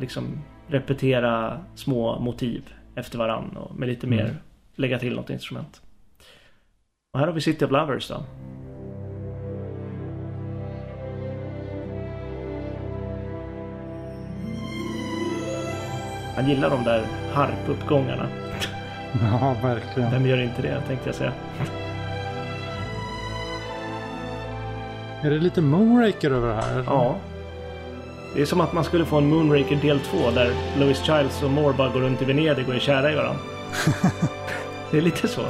liksom repetera små motiv efter varann och med lite mer Mm. lägga till något instrument. Och här har vi City of Lovers då. Han gillar de där harpuppgångarna. ja, verkligen. Vem gör inte det tänkte jag säga. Är det lite Moonraker över det här? Ja. Det är som att man skulle få en Moonraker del 2 där Louis Childs och Moore bara går runt i Venedig och är kära i varandra. det är lite så.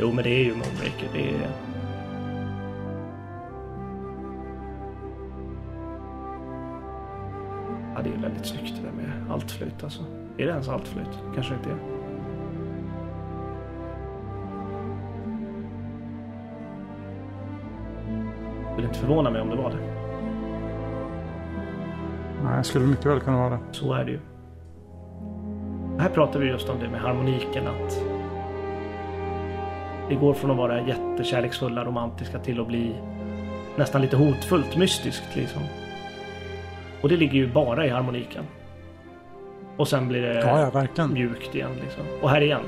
Jo, men det är ju Moonraker. Det är... Ja, det är väldigt snyggt det där med altflöjt alltså. Är det ens altflöjt? Kanske inte är. Skulle inte förvåna mig om det var det. Nej, det skulle mycket väl kunna vara det. Så är det ju. Här pratar vi just om det med harmoniken att det går från att vara jättekärleksfulla, romantiska till att bli nästan lite hotfullt, mystiskt liksom. Och det ligger ju bara i harmoniken. Och sen blir det Ja, ja, mjukt igen liksom. Och här igen.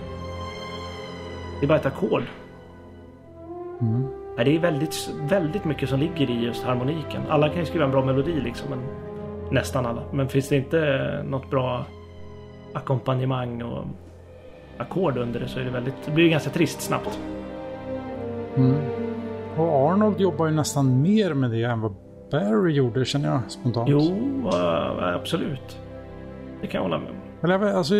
Det är bara ett ackord. Mm. Det är väldigt, väldigt mycket som ligger i just harmoniken. Alla kan ju skriva en bra melodi liksom. Men nästan alla. Men finns det inte något bra ackompanjemang och ackord under det så är det väldigt... Det blir ju ganska trist snabbt. Mm. Och Arnold jobbar ju nästan mer med det än vad Barry gjorde, känner jag spontant. Jo, absolut. Det kan jag hålla med om. Eller alltså,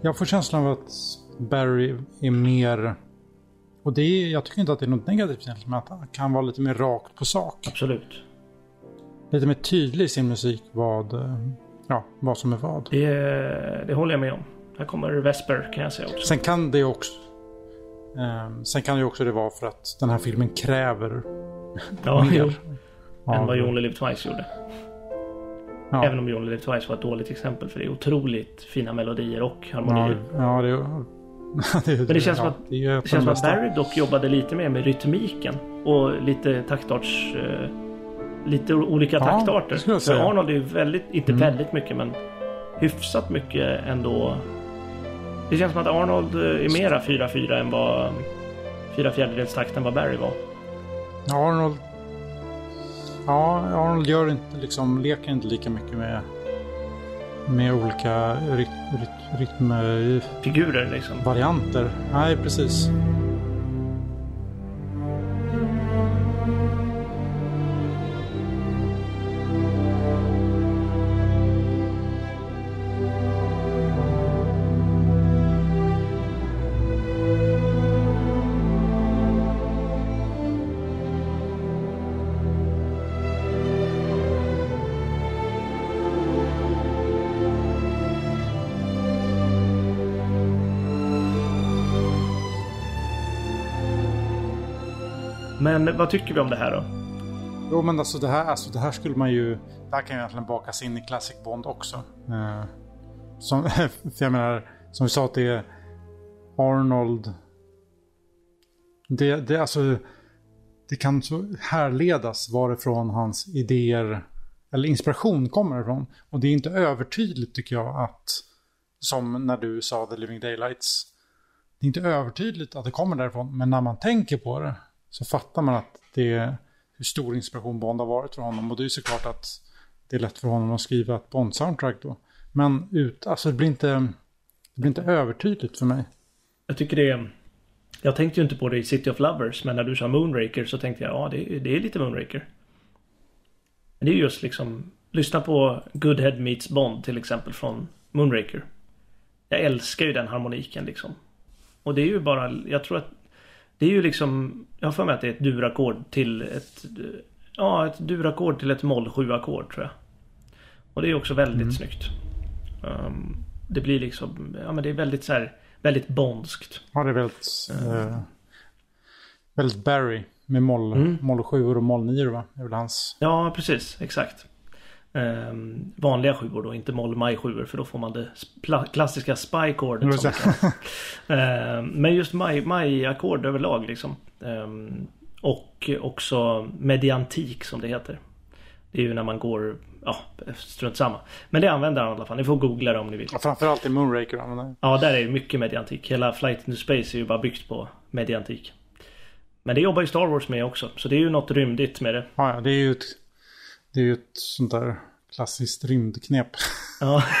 jag får känslan av att Barry är mer... Och det är, jag tycker inte att det är något negativt egentligen, men att han kan vara lite mer rakt på sak. Absolut. Lite mer tydlig i sin musik vad, eh, ja, vad som är vad. Det, det håller jag med om. Här kommer Vesper kan jag säga också. Sen kan det också... ehm, sen kan det också det vara för att den här filmen kräver Ja, mer. jo. av- Än vad You Only Live Twice gjorde. ja. Även om You Only Live Twice var ett dåligt exempel. För det är otroligt fina melodier och Ja, harmonier. ja, det, det, Men det känns som att- det, känns som att. Barry dock jobbade lite mer med rytmiken. Och lite taktarts... Eh, lite olika Ja, taktarter. För. Arnold är ju väldigt, inte Mm. väldigt mycket men hyfsat mycket ändå. Det känns som att Arnold eh, är mera 4-4 än vad... Fyra fjärdedels takt än vad Barry var. Arnold... Ja, Arnold gör inte liksom, leker inte lika mycket med, med olika ryt, ryt, rytmvarianter. Figurer liksom. Nej, precis. Men vad tycker vi om det här då? Jo, men alltså det här, alltså det här skulle man ju... Det här kan ju egentligen bakas in i Classic Bond också. Eh, som, för jag menar, som vi sa att det är Arnold... Det, det, alltså, det kan så härledas varifrån hans idéer eller inspiration kommer ifrån. Och det är inte övertydligt tycker jag att, som när du sa The Living Daylights, det är inte övertydligt att det kommer därifrån, men när man tänker på det så fattar man att det är hur stor inspiration Bond har varit för honom. Och det är ju såklart att det är lätt för honom att skriva ett Bond-soundtrack då. Men ut, alltså det blir inte, det blir inte övertydligt för mig. Jag tycker det är... Jag tänkte ju inte på det i City of Lovers, men när du sa Moonraker så tänkte jag ja, det, det är lite Moonraker. Men det är just liksom, lyssna på Goodhead Meets Bond till exempel från Moonraker. Jag älskar ju den harmoniken liksom. Och det är ju bara, jag tror att det är ju liksom, jag har för mig att det är ett durackord till ett, ja ett durackord till ett moll 7 ackord tror jag. Och det är också väldigt mm. snyggt. Um, det blir liksom, ja men det är väldigt så här, väldigt bondskt. Ja det är väldigt, uh. Väldigt Barry. Med moll, mm. moll 7 och moll 9 va? Det är väl hans. Ja precis, exakt. Um, vanliga sjuor då, inte moll maj 7 för då får man det klassiska spy-ackordet. um, men just maj-ackord överlag liksom. Um, och också mediantik som det heter. Det är ju när man går, ja strunt samma. Men det använder han i alla fall. Ni får googla det om ni vill. Ja, framförallt i Moonraker använder Ja, där är det mycket mediantik. Hela Flight into Space är ju bara byggt på mediantik. Men det jobbar ju Star Wars med också. Så det är ju något rymdigt med det. Ja det är ju ett, det är ju ett sånt där klassiskt rymdknep. Ja.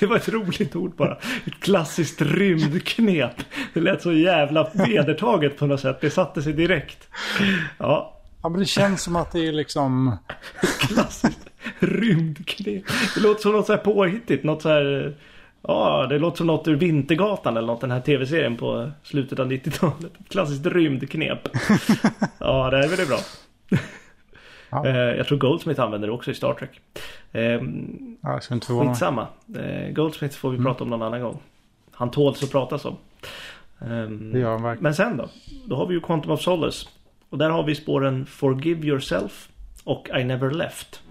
Det var ett roligt ord bara. Ett klassiskt rymdknep. Det lät så jävla vedertaget på något sätt. Det satte sig direkt. Ja. Ja men det känns som att det är liksom... Klassiskt rymdknep. Det låter som något så här påhittigt. Något så här... Ja, det låter som något ur Vintergatan eller något. Den här tv-serien på slutet av 90-talet. Klassiskt rymdknep. Ja, det är väl det bra. Ja. Eh, jag tror Goldsmith använder det också i Star Trek. Eh, ja, jag ska inte förvåna Skitsamma. Eh, Goldsmith får vi mm. prata om någon annan gång. Han tåls att pratas om. Ehm, det gör han verkligen. Men sen då? Då har vi ju Quantum of Solace. Och där har vi spåren Forgive Yourself och I Never Left.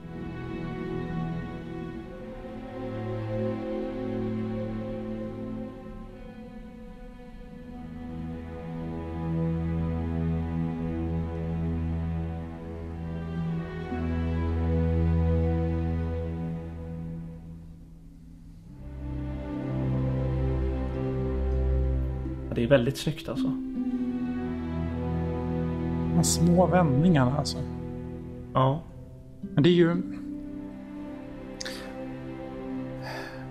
Det är väldigt snyggt alltså. De små vändningarna alltså. Ja. Men det är ju...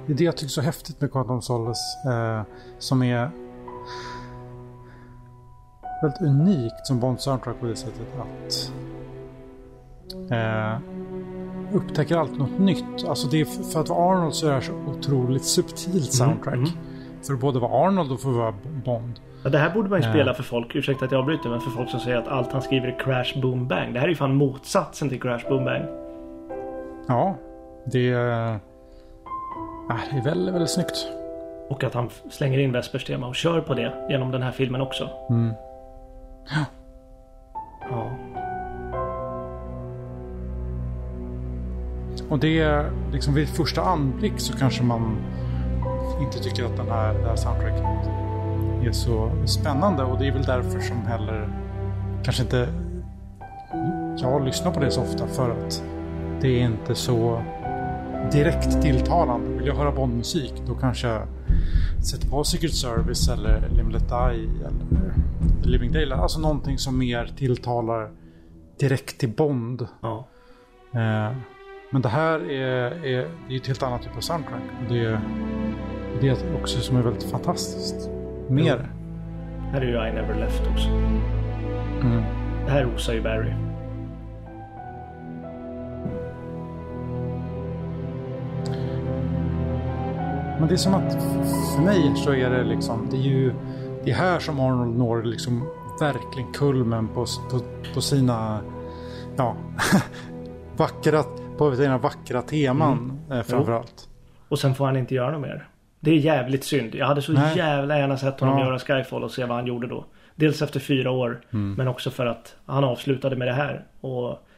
Det är det jag tycker så häftigt med Quantum Solace. Eh, som är väldigt unikt som Bond soundtrack på det sättet att eh, upptäcker alltid något nytt. Alltså det är för att vara Arnold så är det så otroligt subtilt mm, soundtrack. Mm, mm. För att både vara Arnold och att vara Bond. Ja, det här borde man ju spela uh. för folk, ursäkta att jag avbryter, men för folk som säger att allt han skriver är crash boom bang. Det här är ju fan motsatsen till crash boom bang. Ja, det är, äh, det är väldigt, väldigt snyggt. Och att han slänger in Vespers tema och kör på det genom den här filmen också. Mm. Ja. Ja. Och det är liksom vid första anblick så kanske man inte tycker att den här, det här soundtracket är så spännande och det är väl därför som heller kanske inte jag lyssnar på det så ofta för att det är inte så direkt tilltalande. Vill jag höra Bondmusik då kanske jag sätter på Secret Service eller Limlet Eye eller Living Daylight. Alltså någonting som mer tilltalar direkt till Bond. Ja. Eh, men det här är, är, är ett helt annat typ av soundtrack. Det det är också som är väldigt fantastiskt. Mer. Mm. Här är ju I Never Left också. Mm. Det här osar ju Barry. Men det är som att för mig så är det liksom, det är ju det är här som Arnold når liksom verkligen kulmen på, på, på sina, ja, vackra, på sina vackra teman mm. eh, framförallt. Och sen får han inte göra något mer. Det är jävligt synd. Jag hade så Nej. jävla gärna sett honom ja. göra Skyfall och se vad han gjorde då. Dels efter fyra år. Mm. Men också för att han avslutade med det här. Och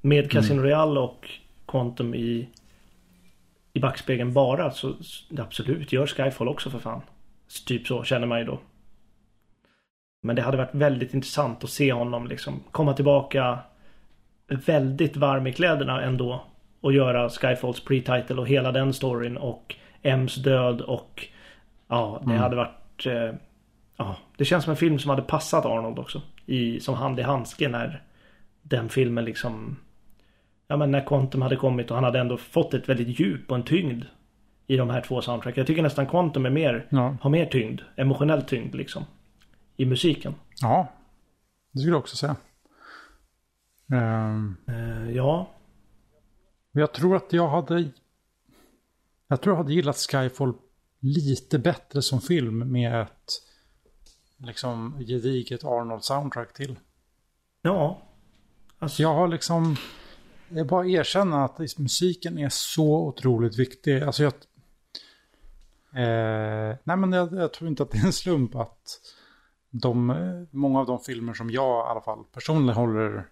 med Casino mm. Royale och Quantum i, i backspegeln bara så absolut, gör Skyfall också för fan. Typ så känner man ju då. Men det hade varit väldigt intressant att se honom liksom komma tillbaka väldigt varm i kläderna ändå. Och göra Skyfalls pre-title och hela den storyn och M's död och ja, det mm. hade varit eh, ja, det känns som en film som hade passat Arnold också. I, som hand i handske när den filmen liksom Ja men när Quantum hade kommit och han hade ändå fått ett väldigt djup och en tyngd i de här två soundtracken. Jag tycker nästan Quantum är mer, ja. har mer tyngd, emotionell tyngd liksom. I musiken. Ja, det skulle jag också säga. Um, uh, ja. Jag tror att jag hade... Jag tror jag hade gillat Skyfall lite bättre som film med ett liksom gediget Arnold soundtrack till. Ja. Alltså... Jag har liksom... Jag bara erkänna att musiken är så otroligt viktig. Alltså jag... Eh, nej men jag, jag, tror inte att det är en slump att de, många av de filmer som jag i alla fall personligen håller,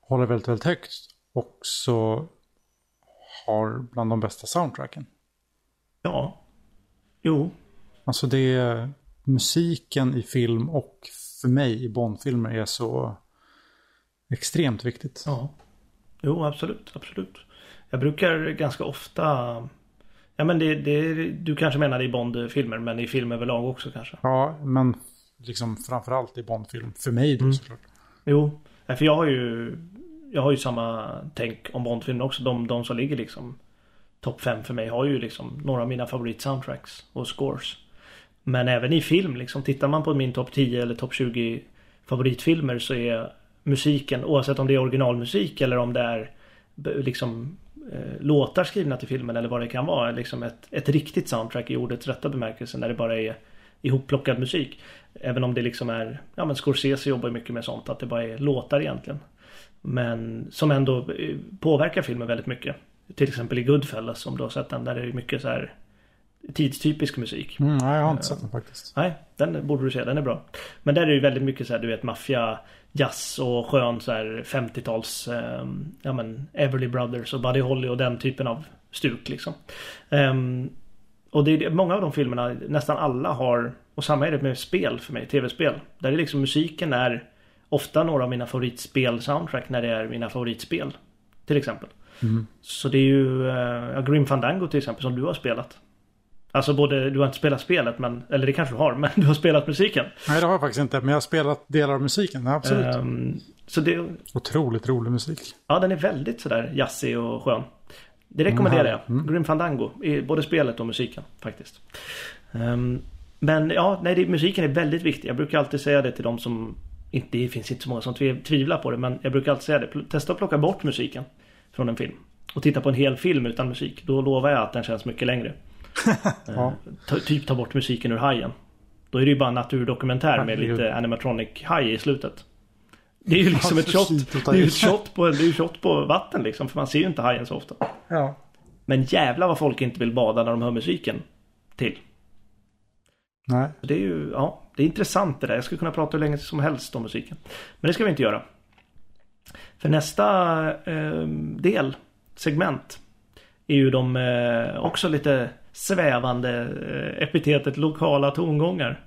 håller väldigt, väldigt högt också har bland de bästa soundtracken. Ja. Jo. Alltså det är musiken i film och för mig i Bondfilmer är så extremt viktigt. Ja. Jo, absolut, absolut. Jag brukar ganska ofta Ja men det, det du kanske menar i Bondfilmer men i film överlag också kanske. Ja, men liksom framförallt i Bondfilm. För mig då mm. såklart. Jo, för jag har ju Jag har ju samma tänk om Bondfilmer också. De, de som ligger liksom Topp 5 för mig har ju liksom några av mina favoritsoundtracks och scores. Men även i film liksom. Tittar man på min topp 10 eller topp 20 favoritfilmer så är musiken oavsett om det är originalmusik eller om det är eh, liksom eh, låtar skrivna till filmen eller vad det kan vara. Liksom ett, ett riktigt soundtrack i ordets rätta bemärkelse när det bara är ihopplockad musik. Även om det liksom är, ja men Scorsese jobbar mycket med sånt, att det bara är låtar egentligen. Men som ändå eh, påverkar filmen väldigt mycket. Till exempel i Goodfellas om du har sett den, där är det mycket så här tidstypisk musik. Mm, nej, jag har inte sett den faktiskt. Nej, den borde du se, den är bra. Men där är det ju väldigt mycket så här, du vet, maffia, jazz och skön så här 50-tals, eh, ja men Everly Brothers och Buddy Holly och den typen av stuk liksom. Um, och det är många av de filmerna, nästan alla har, och samma är det med spel för mig, tv-spel. Där är liksom musiken är ofta några av mina favoritspel soundtrack när det är mina favoritspel. Till exempel. Mm. Så det är ju, uh, Grim Fandango till exempel som du har spelat. Alltså både, du har inte spelat spelet men, eller det kanske du har, men du har spelat musiken. Nej det har jag faktiskt inte, men jag har spelat delar av musiken, absolut. Um, så det... Otroligt rolig musik. Ja, den är väldigt sådär jazzig och skön. Det rekommenderar jag. Mm. Grim Fandango. I både spelet och musiken faktiskt. Um, men ja, nej, det, musiken är väldigt viktig. Jag brukar alltid säga det till de som inte, det finns inte så många som tvivlar på det, men jag brukar alltid säga det. Testa att plocka bort musiken från en film. Och titta på en hel film utan musik. Då lovar jag att den känns mycket längre. ja. uh, typ ta bort musiken ur hajen. Då är det ju bara en naturdokumentär med lite animatronic haj i slutet. Det är ju liksom ett shot. Det är ju ett shot på, det är shot på vatten liksom. För man ser ju inte hajen så ofta. Ja. Men jävla vad folk inte vill bada när de hör musiken till. Nej. Det är ju, ja, det är intressant det där. Jag skulle kunna prata hur länge som helst om musiken. Men det ska vi inte göra. För nästa eh, del, segment, är ju de eh, också lite svävande eh, epitetet lokala tongångar.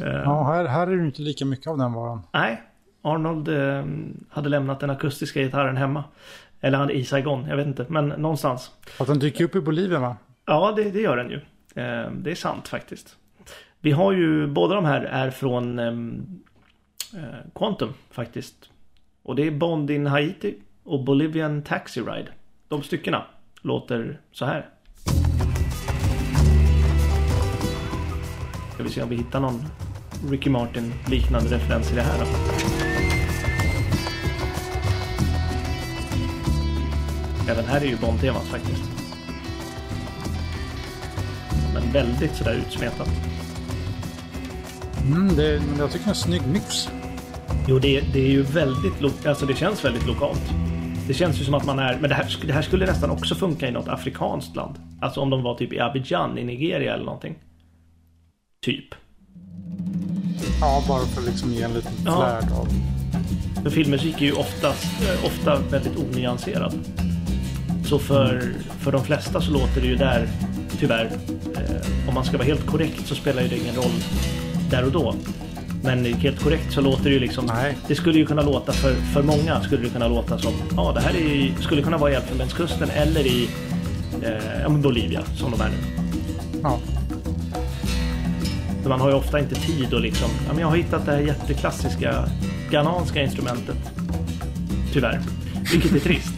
Eh, ja, här, här är det inte lika mycket av den varan. Nej, Arnold eh, hade lämnat den akustiska gitarren hemma. Eller han i Saigon, jag vet inte. Men någonstans. Att den dyker upp i Bolivia va? Ja, det, det gör den ju. Eh, det är sant faktiskt. Vi har ju, båda de här är från Quantum faktiskt. Och det är Bond in Haiti och Bolivian Taxi Ride. De styckena låter så här. Ska vi se om vi hittar någon Ricky Martin liknande referens i det här då. Även här är ju Bond-temat faktiskt. Men väldigt sådär utsmetat. Mm, det, jag tycker det är en snygg mix. Jo, det, det är ju väldigt, alltså det känns väldigt lokalt. Det känns ju som att man är, men det här, det här skulle nästan också funka i något afrikanskt land. Alltså om de var typ i Abidjan i Nigeria eller någonting. Typ. Ja, bara för att liksom ge en liten flärd ja. av... För filmmusik är ju oftast, ofta väldigt onyanserad. Så för, för de flesta så låter det ju där, tyvärr, eh, om man ska vara helt korrekt så spelar ju det ingen roll där och då. Men helt korrekt så låter det ju liksom... Nej. Det skulle ju kunna låta för, för många skulle det kunna låta som... Ja, det här är, skulle kunna vara i Elfenbenskusten eller i eh, men Bolivia som de är nu. Ja. För man har ju ofta inte tid att liksom... Ja, men jag har hittat det här jätteklassiska ghananska instrumentet. Tyvärr. Vilket är trist.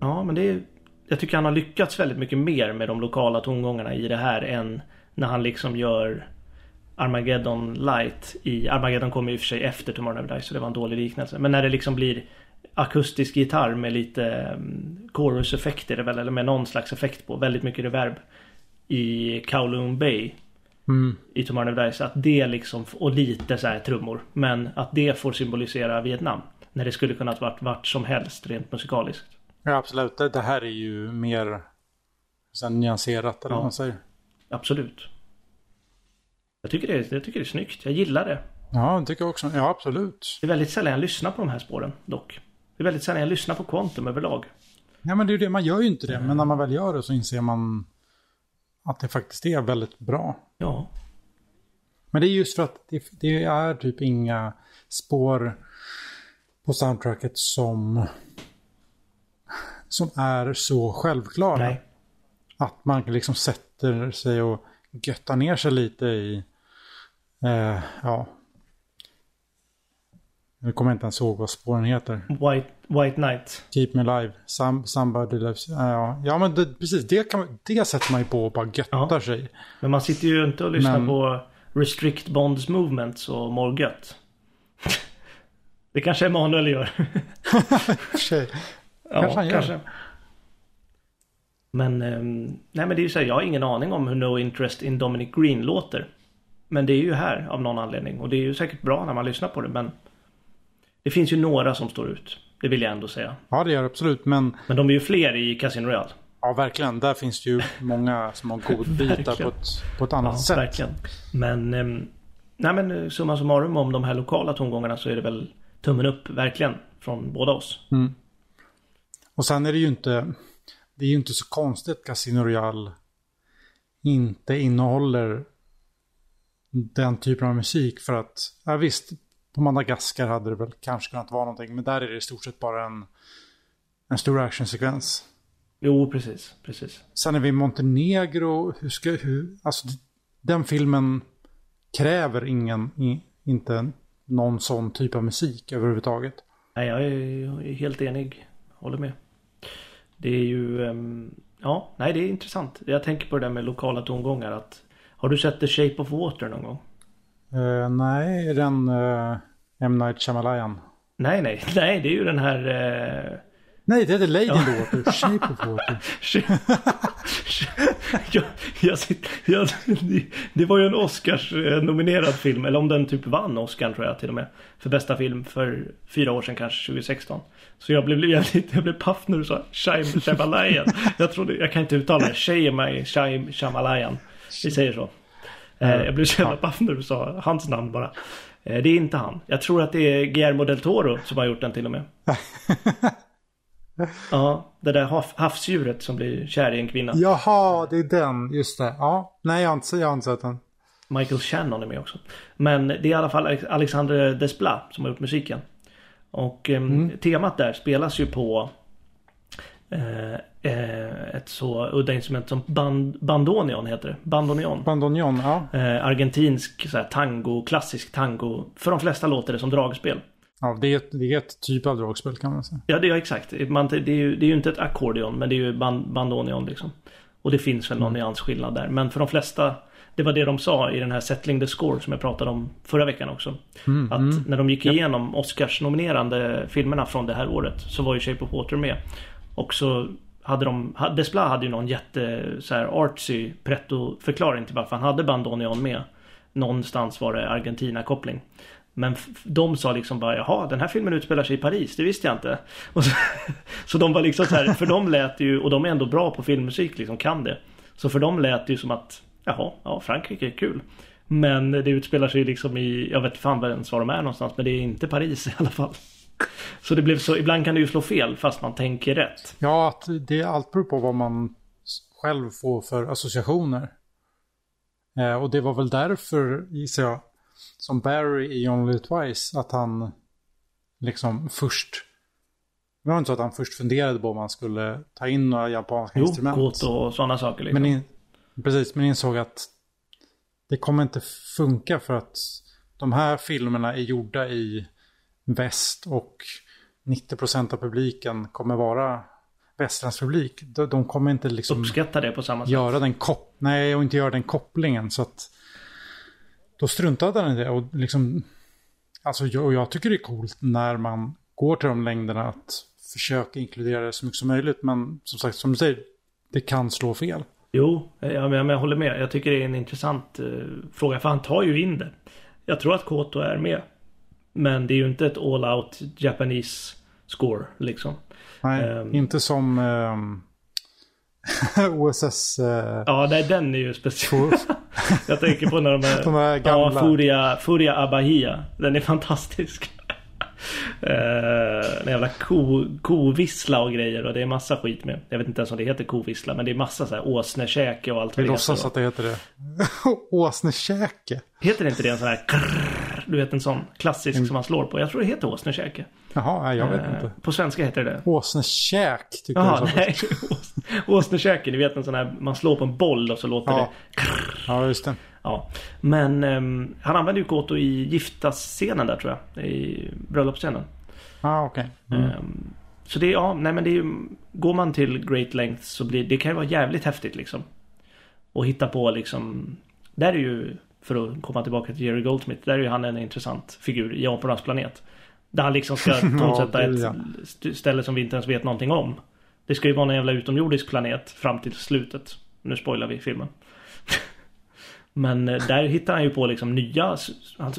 Ja, men det är... Jag tycker han har lyckats väldigt mycket mer med de lokala tongångarna i det här än när han liksom gör Armageddon Light i... Armageddon kommer i och för sig efter Tomorrow Never Dies så det var en dålig liknelse. Men när det liksom blir akustisk gitarr med lite um, chorus-effekt är det väl, eller med någon slags effekt på. Väldigt mycket reverb. I Kowloon Bay. Mm. I Tomorrow Never Dies. Att det liksom, och lite så här trummor. Men att det får symbolisera Vietnam. När det skulle kunnat varit vart som helst rent musikaliskt. Ja, absolut. Det, här är ju mer sen, nyanserat, eller Ja. vad man säger. Absolut. Jag tycker, det är, jag tycker det är snyggt. Jag gillar det. Ja, det tycker jag också. Ja, absolut. Det är väldigt sällan jag lyssnar på de här spåren dock. Det är väldigt sällan jag lyssnar på Quantum överlag. Ja, men det är ju det. Man gör ju inte det. Men när man väl gör det så inser man att det faktiskt är väldigt bra. Ja. Men det är just för att det, det är typ inga spår på soundtracket som som är så självklara. Nej. Att man liksom sätter sig och göttar ner sig lite i eh, ja nu kommer jag inte ens ihåg vad spåren heter. White, White Knight. Keep me alive. Some, somebody lives. Ja, ja men det, precis. Det, kan, det sätter man ju på och bara göttar Ja. sig. Men man sitter ju inte och lyssnar Men- på Restrict Bonds Movements och mår gött. Det kanske Emanuel gör. Ja, Kanske han gör. Men, ehm, nej men det är ju så här, jag har ingen aning om hur No Interest in Dominic Green låter. Men det är ju här av någon anledning. Och det är ju säkert bra när man lyssnar på det men det finns ju några som står ut. Det vill jag ändå säga. Ja, det gör det absolut. Men Men de är ju fler i Casino Royale. ja, verkligen. Där finns det ju många som har godbitar på ett, på ett annat Ja, sätt. verkligen. Men, ehm, nej men eh, summa summarum om de här lokala tongångarna så är det väl tummen upp verkligen från båda oss. Mm. Och sen är det ju inte, det är ju inte så konstigt att Casino Royale inte innehåller den typen av musik för att, ja visst, på Madagaskar hade det väl kanske kunnat vara någonting, men där är det i stort sett bara en, en stor actionsekvens. Jo, precis, precis. Sen är vi i Montenegro, hur ska, hur, alltså den filmen kräver ingen, inte någon sån typ av musik överhuvudtaget. Nej, jag är, jag är helt enig. Håller med. Det är ju, ehm, ja, nej det är intressant. Jag tänker på det där med lokala tongångar att har du sett The Shape of Water någon gång? Eh, nej, den uh, M. Night Shyamalan? Nej, nej, nej, det är ju den här eh, Nej, det heter Lady the Water. Shape of Water. jag, jag, jag, det var ju en Oscars-nominerad film, eller om den typ vann Oscar tror jag till och med. För bästa film för fyra år sedan, kanske 2016. Så jag blev, jag, jag blev paff när du sa Shaim Shamalayan. Jag trodde, jag kan inte uttala det. Shaim Shaim Shamalayan. Vi säger så. Eh, Jag blev så jävla paff när du sa hans namn bara. Eh, Det är inte han. Jag tror att det är Guillermo del Toro som har gjort den till och med. Ja, det där hav, havsdjuret som blir kär i en kvinna. Jaha, det är den. Just det. Ja, nej, jag har inte, jag har inte sett den. Michael Shannon är med också. Men det är i alla fall Alex- Alexander Desplat som har gjort musiken. Och ehm, temat där spelas ju på eh, eh, ett så udda instrument som band, bandoneon heter det. Bandoneon. Bandoneon, ja. Eh, argentinsk så här, tango, klassisk tango. För de flesta låter det som dragspel. Ja det, är ett, det är ett typ av dragspel kan man säga. Ja, det är exakt. Man, det, är ju, det är ju inte ett ackordeon, men det är ju band, bandoneon liksom. Och det finns väl någon nyansskillnad där. Men för de flesta, det var det de sa i den här Settling the Score som jag pratade om förra veckan också. Mm, Att mm. när de gick igenom Oscars-nominerande filmerna från det här året så var ju Shape of Water med. Och så hade de, Desplat hade ju någon jätte så här artsy pretto-förklaring till varför han hade bandoneon med. Någonstans var det Argentina-koppling. Men de sa liksom bara jaha den här filmen utspelar sig i Paris, det visste jag inte. Och så, så de var liksom så här, för de lät ju, och de är ändå bra på filmmusik liksom, kan det. Så för dem lät det ju som att jaha, ja Frankrike är kul. Men det utspelar sig liksom i, jag vet fan ens var de är någonstans, men det är inte Paris i alla fall. Så det blev så, ibland kan det ju slå fel fast man tänker rätt. Ja, att det allt beror på vad man själv får för associationer. Eh, och det var väl därför, gissar jag, som Barry i Live Twice, att han liksom först... Det var inte så att han först funderade på om man skulle ta in några japanska jo, instrument. Koto och sådana saker liksom. Men in, precis, men insåg att det kommer inte funka för att de här filmerna är gjorda i väst och 90% av publiken kommer vara västerns publik. De, de kommer inte liksom Uppskatta det på samma sätt. göra den kop Nej, och inte göra den kopplingen. Så att då struntade han i det. Och liksom, alltså, jag, och jag tycker det är coolt när man går till de längderna att försöka inkludera det så mycket som möjligt. Men som sagt, som du säger, det kan slå fel. Jo, jag, jag, jag håller med. Jag tycker det är en intressant uh, fråga. För han tar ju in det. Jag tror att Koto är med. Men det är ju inte ett all out Japanese score liksom. Nej, um, inte som um, OSS. Uh, ja, nej, den är ju speciell. Jag tänker på när de är... de är gamla. Ja, Furia, Furia Abahia. Den är fantastisk. Uh, en jävla ko, kovissla och grejer och det är massa skit med. Jag vet inte ens om det heter kovissla men det är massa så här åsnekäke och allt Vi låtsas att det heter det. åsnekäke? Heter det inte det en sån här krrr, Du vet en sån klassisk mm. som man slår på. Jag tror det heter åsnekäke. Jaha, jag vet uh, inte. På svenska heter det det. Åsnekäk tycker Jaha, jag. nej. Åsnekäke, ni vet en sån här man slår på en boll och så låter ja. det krrr. Ja, just det. Ja, men um, han använder ju Koto i gifta-scenen där tror jag. I bröllopsscenen. Ah, okej. Okay. Mm. Um, så det ja, nej men det är ju, går man till Great Lengths så blir det kan ju vara jävligt häftigt liksom. Och hitta på liksom, där är ju, för att komma tillbaka till Jerry Goldsmith, där är ju han en intressant figur i Apornas planet. Där han liksom ska tonsätta ja, ett ställe som vi inte ens vet någonting om. Det ska ju vara en jävla utomjordisk planet fram till slutet. Nu spoilar vi filmen. Men eh, där hittade han ju på liksom nya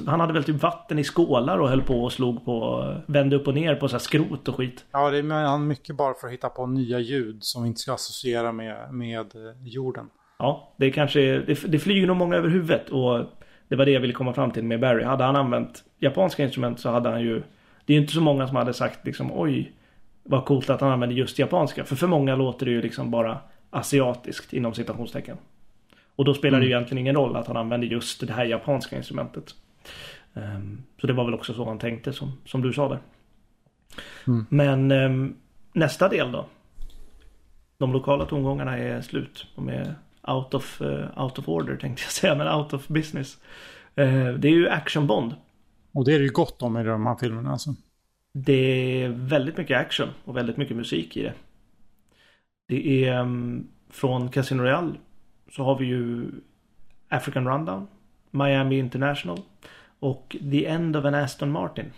Han hade väl typ vatten i skålar och höll på och slog på Vände upp och ner på så här skrot och skit. Ja det är han mycket bara för att hitta på nya ljud Som vi inte ska associera med, med eh, jorden. Ja det kanske det, det flyger nog många över huvudet och Det var det jag ville komma fram till med Barry. Hade han använt japanska instrument så hade han ju Det är ju inte så många som hade sagt liksom oj Vad coolt att han använde just japanska. För för många låter det ju liksom bara Asiatiskt inom citationstecken och då spelar det ju mm. egentligen ingen roll att han använder just det här japanska instrumentet. Um, så det var väl också så han tänkte som, som du sa där. Mm. Men um, nästa del då? De lokala tongångarna är slut. De är out of, uh, out of order tänkte jag säga, men out of business. Uh, det är ju Action Bond. Och det är det ju gott om i de här filmerna alltså. Det är väldigt mycket action och väldigt mycket musik i det. Det är um, från Casino Royale så har vi ju African Rundown, Miami International och The End of an Aston Martin.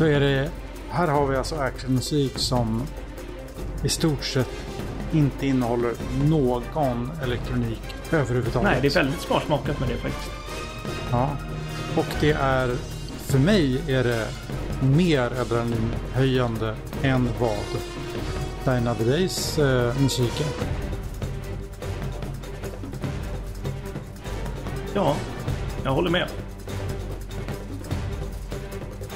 Så är det... Här har vi alltså actionmusik som i stort sett inte innehåller någon elektronik överhuvudtaget. Nej, det är väldigt sparsmakat med det faktiskt. Ja. Och det är, för mig är det mer adrenalinhöjande än vad Dine Other Days eh, musiken. Ja, jag håller med.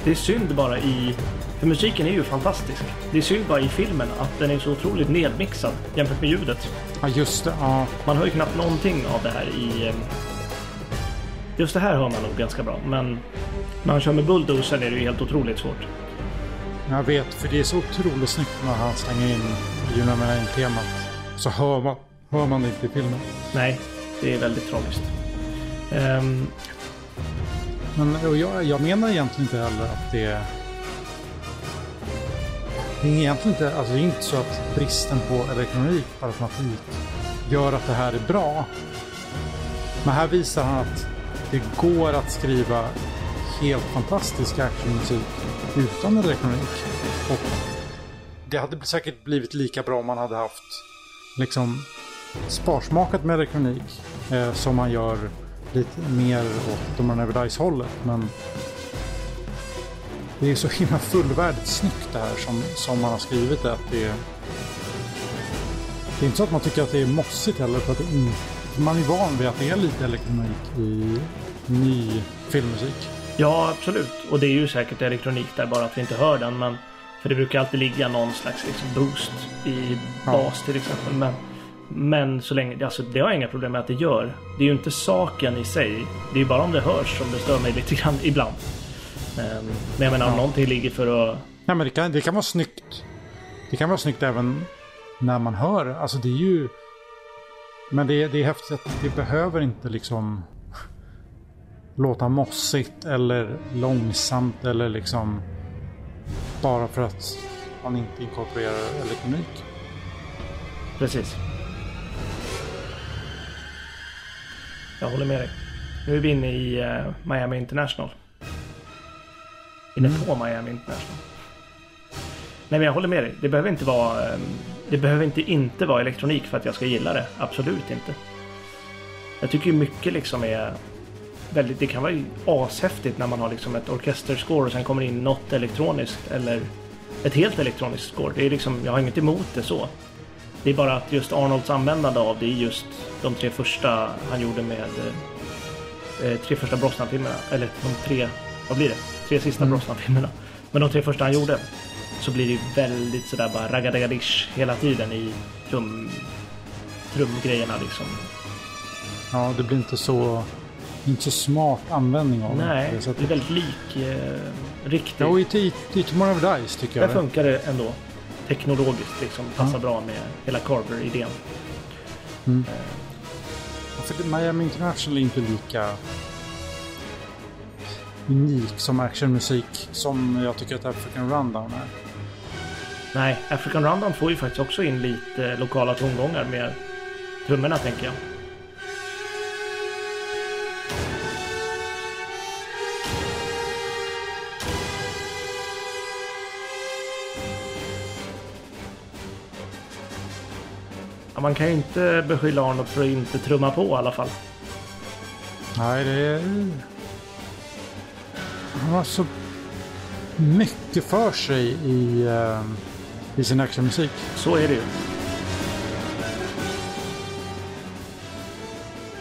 Det är synd bara i... För musiken är ju fantastisk. Det är synd bara i filmen att den är så otroligt nedmixad jämfört med ljudet. Ja, just det. Ja. Man hör ju knappt någonting av det här i... eh, Just det här hör man nog ganska bra, men när han kör med bulldozer är det ju helt otroligt svårt. Jag vet, för det är så otroligt snyggt när han slänger in My Name-temat. Så hör man, hör man det inte i filmen. Nej, det är väldigt tragiskt. Ehm, men och jag, jag menar egentligen inte heller att det. Det är egentligen inte, alltså det är inte så att bristen på elektronik och automatik gör att det här är bra. Men här visar han att det går att skriva helt fantastisk actionmusik utan elektronik. Och det hade säkert blivit lika bra om man hade haft liksom sparsmakat med elektronik eh, som man gör lite mer åt Tomorrow Never hållet. Men det är så himla fullvärdigt snyggt det här som, som man har skrivit det. Att det, är, det är inte så att man tycker att det är mossigt heller. För att det in, man är van vid att det är lite elektronik i ny filmmusik. ja, absolut. Och det är ju säkert elektronik där, bara att vi inte hör den. Men, för det brukar alltid ligga någon slags liksom, boost i Ja. bas till exempel. Men, men så länge, alltså, det har jag inga problem med att det gör. Det är ju inte saken i sig. Det är ju bara om det hörs som det stör mig lite grann ibland. Ehm, Men jag menar om Ja. någonting ligger för att... Nej, men det kan, det kan vara snyggt. Det kan vara snyggt även när man hör. Alltså det är ju... Men det, det är häftigt att det behöver inte liksom låta mossigt eller långsamt eller liksom bara för att man inte inkorporerar elektronik. Precis. Jag håller med dig. Nu är vi inne i eh, Miami International. Inne på Miami International. Nej men jag håller med dig. Det behöver inte vara... eh, Det behöver inte inte vara elektronik för att jag ska gilla det. Absolut inte. Jag tycker ju mycket liksom är väldigt... Det kan vara ju ashäftigt när man har liksom ett orkesterscore och sen kommer in något elektroniskt eller ett helt elektroniskt score. Det är liksom... Jag har inget emot det så. Det är bara att just Arnolds användande av det är just de tre första han gjorde med eh, eh, tre första Brosnan-filmerna. Eller de tre, vad blir det? Tre sista Mm. Brosnan-filmerna. Men de tre första han gjorde. Så blir det väldigt sådär bara raggadagadish hela tiden i trum, trumgrejerna liksom. Ja, det blir inte så, inte så smart användning av det. Nej, det är väldigt lik eh, riktigt. Ja, och i, i, i Tomorrow Never Dies tycker jag. Där det. funkar det ändå. Teknologiskt liksom. Passar bra med hela Carver-idén. Mm. För det- Miami International är inte lika unik som actionmusik som jag tycker att African Rundown är. Nej, African Rundown får ju faktiskt också in lite lokala tongångar med trummorna tänker jag. Man kan ju inte beskylla Arnold för att inte trumma på i alla fall. Nej, det är... Han har så mycket för sig i, eh, i sin actionmusik. Så är det ju.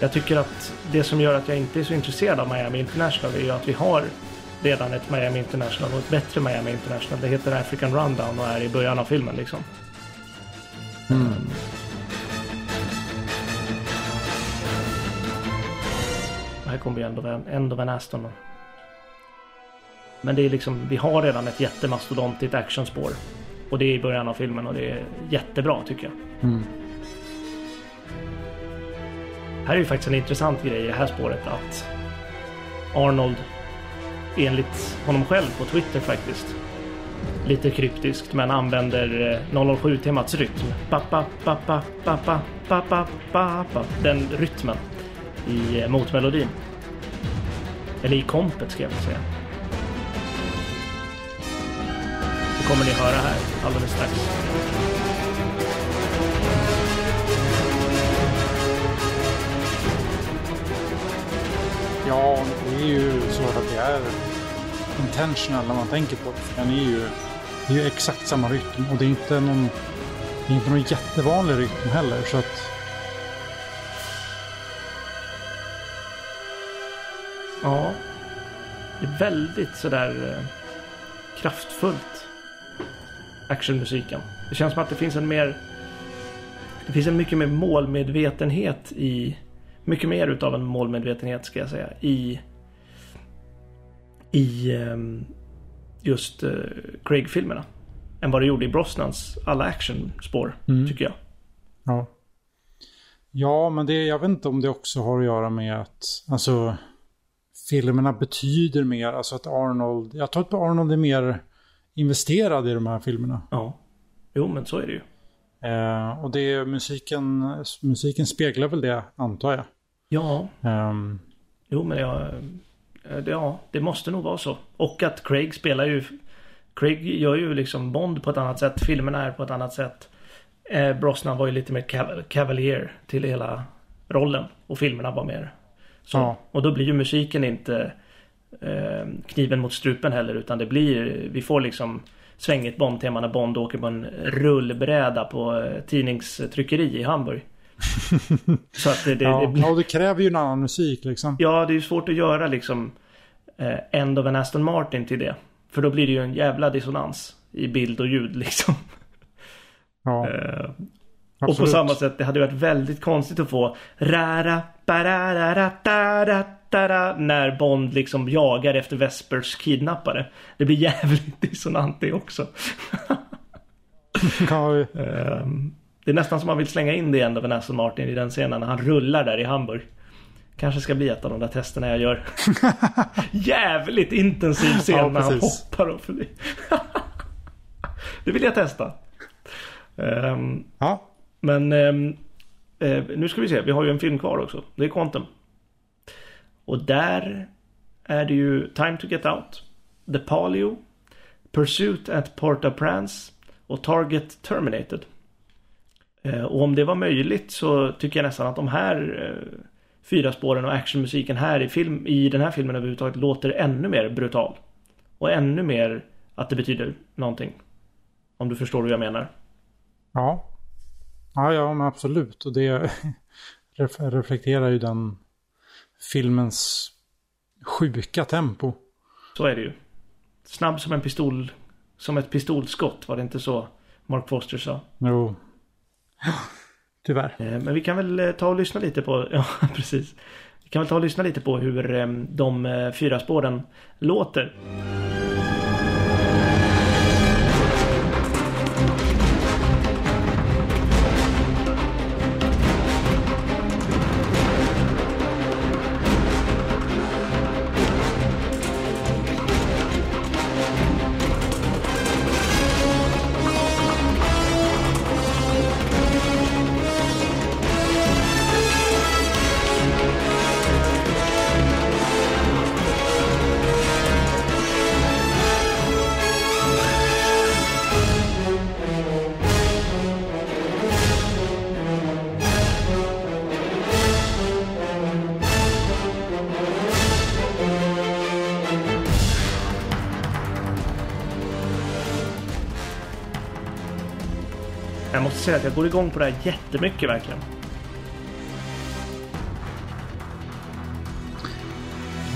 Jag tycker att det som gör att jag inte är så intresserad av Miami International är ju att vi har redan ett Miami International och ett bättre Miami International. Det heter African Rundown och är i början av filmen liksom. Mm. här kommer ju ändå, ändå en Aston. Men det är liksom, vi har redan ett jättemastodontigt actionspår. Och det är i början av filmen och det är jättebra tycker jag. Mm. Här är ju faktiskt en intressant grej i det här spåret att Arnold enligt honom själv på Twitter faktiskt lite kryptiskt men använder eh, 007-temats rytm. Den rytmen i eh, motmelodin. Eller i kompet ska jag säga. Det kommer ni höra här alldeles strax. Ja, det är ju så att det är intentional när man tänker på det. Den är ju, det är ju exakt samma rytm och det är inte någon, det är inte någon jättevanlig rytm heller. Så att Ja. Det är väldigt sådär eh, kraftfullt. Actionmusiken. Det känns som att det finns en mer... Det finns en mycket mer målmedvetenhet i... Mycket mer utav en målmedvetenhet ska jag säga i... I ehm, just eh, Craig-filmerna. Än vad det gjorde i Brosnans alla actionspår, Mm. tycker jag. Ja. Ja, men det, jag vet inte om det också har att göra med att alltså, filmerna betyder mer. Alltså att Arnold, jag tror att Arnold är mer investerad i de här filmerna. Ja. Jo, men så är det ju. Eh, och det är musiken, musiken speglar väl det, antar jag. Ja, Ehm, Jo, men jag... eh, det- Ja, det måste nog vara så. Och att Craig spelar ju... Craig gör ju liksom Bond på ett annat sätt. Filmerna är på ett annat sätt. Eh, Brosnan var ju lite mer cav- cavalier till hela rollen. Och filmerna var mer så. Ja. Och då blir ju musiken inte eh, kniven mot strupen heller. Utan det blir... Vi får liksom svängigt Bond-tema när Bond åker på en rullbräda på eh, tidningstryckeri i Hamburg. så att det, det, ja, det blir... ja, och det kräver ju en annan musik liksom. Ja, det är ju svårt att göra liksom eh, End of en Aston Martin till det. För då blir det ju en jävla dissonans i bild och ljud liksom. Ja, Eh, och på absolut. samma sätt, det hade varit väldigt konstigt att få rara barara da da när Bond liksom jagar efter Vespers kidnappare. Det blir jävligt dissonant det också. Ja, Eh, det är nästan som man vill slänga in det of en Aston Martin i den scenen när han rullar där i Hamburg. Kanske ska bli ett av de där testerna jag gör. Jävligt intensiv scen Ja, när han hoppar och förbi. det vill jag testa. Ehm, ja men ehm, eh, nu ska vi se, vi har ju en film kvar också. Det är Quantum. Och där är det ju Time to Get Out, The Palio, Pursuit at Port-au-Prince och Target Terminated. Eh, och om det var möjligt så tycker jag nästan att de här eh, fyra spåren och actionmusiken här i, film, i den här filmen överhuvudtaget låter ännu mer brutal. Och ännu mer att det betyder någonting. Om du förstår vad jag menar. Ja. Ja, ja, men absolut. Och det ref- reflekterar ju den filmens sjuka tempo. Så är det ju. Snabb som en pistol. Som ett pistolskott var det inte så Mark Foster sa. Jo. Tyvärr. Eh, Men vi kan väl eh, ta och lyssna lite på, ja precis. Vi kan väl ta och lyssna lite på hur eh, de fyra spåren låter. Säga att jag går igång på det här jättemycket verkligen.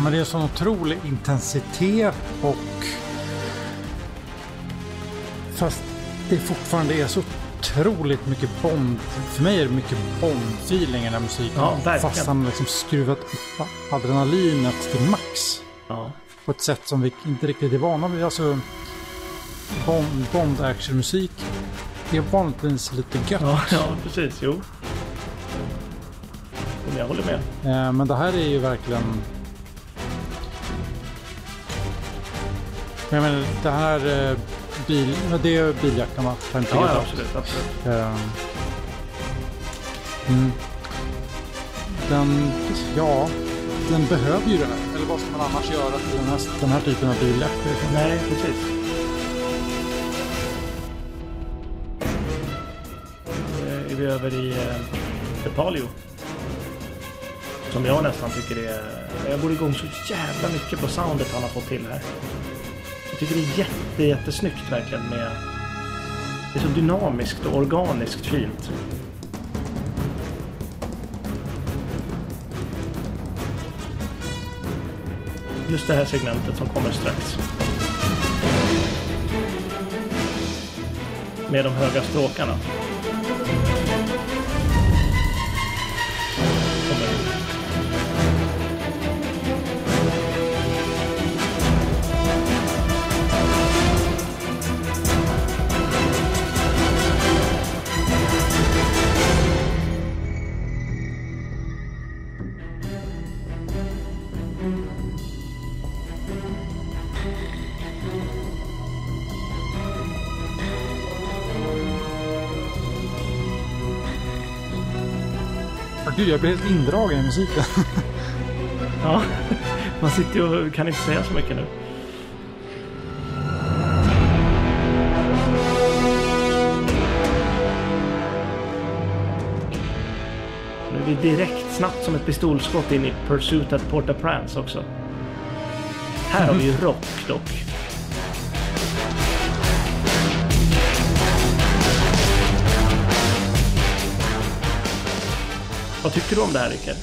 Men det är sån otrolig intensitet och... Fast det fortfarande är så otroligt mycket Bond. För mig är det mycket Bond-feeling i den här musiken. Ja, verkligen. Fast han liksom skruvat upp adrenalinet till max. Ja. På ett sätt som vi inte riktigt är vana vid. Alltså, Bond, Bond-actionmusik är vanligtvis lite gött. Ja, ja precis. Jo. Jag håller med. Eh, Men det här är ju verkligen... Jag menar, det här... eh, Bil, det är biljackan va? Ja, ja absolut. absolut. Eh, Mm. Den... Ja, den behöver ju det här. Eller vad ska man annars göra till den här, den här typen av biljakter? Nej, precis. Över i eh, The Palio. Som jag nästan tycker är... Jag går igång så jävla mycket på soundet han har fått till här. Jag tycker det är jätte, jättesnyggt verkligen med... Det är så dynamiskt och organiskt fint. Just det här segmentet som kommer strax. Med de höga stråkarna. Gud, jag blir helt indragen i musiken. Ja, man sitter ju och kan inte säga så mycket nu. Nu är vi direkt snabbt som ett pistolskott in i Pursuit at Port-au-Prince också. Här har vi ju rock dock. Vad tycker du om det här Rickard?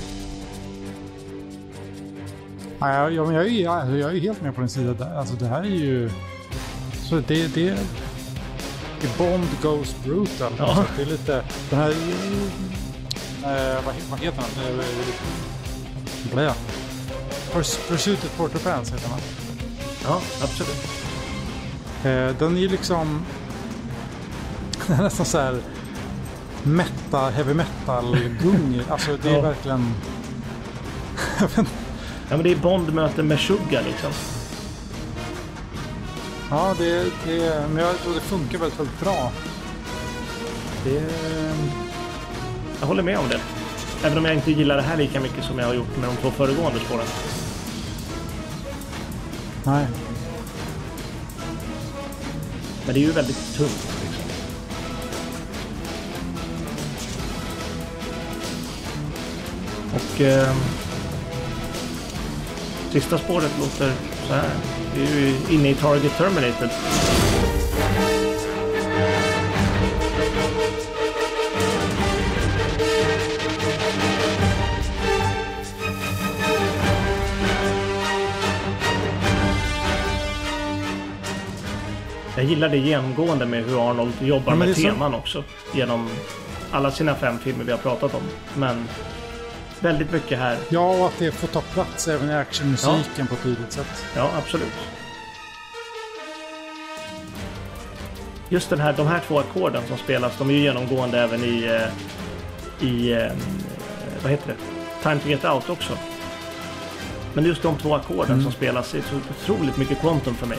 Ja, jag, jag, är, alltså, jag är helt med på din sida. Alltså det här är ju... Så det, det, Bond Goes Brutal. Ja. Alltså, det är lite... Den här... Eh, vad, vad heter den? Eh? Purs- Pursuit at Port-au-Prince heter den. Ja, absolut. Eh, den är ju liksom... Den är nästan så här... Metal, heavy metal-gung. alltså det är Ja. verkligen... Ja, men det är Bond möter Meshuggah liksom. Ja, det, det, men jag tror det funkar väldigt, väldigt bra. Det, Jag håller med om det. Även om jag inte gillar det här lika mycket som jag har gjort med de två föregående spåren. nej. Men det är ju väldigt tungt. Och eh, sista spåret låter så här. Vi är ju inne i Target Terminated. Jag gillar det genomgående med hur Arnold jobbar Ja, med är så- teman också. Genom alla sina fem filmer vi har pratat om. Men väldigt mycket här. Ja, och att det får ta plats även i actionmusiken på ett tydligt sätt. Ja, absolut. Just den här, de här två ackorden som spelas, de är ju genomgående även i, eh, i eh, vad heter det? Time to get out också. Men just de två ackorden Mm. som spelas är så otroligt mycket quantum för mig.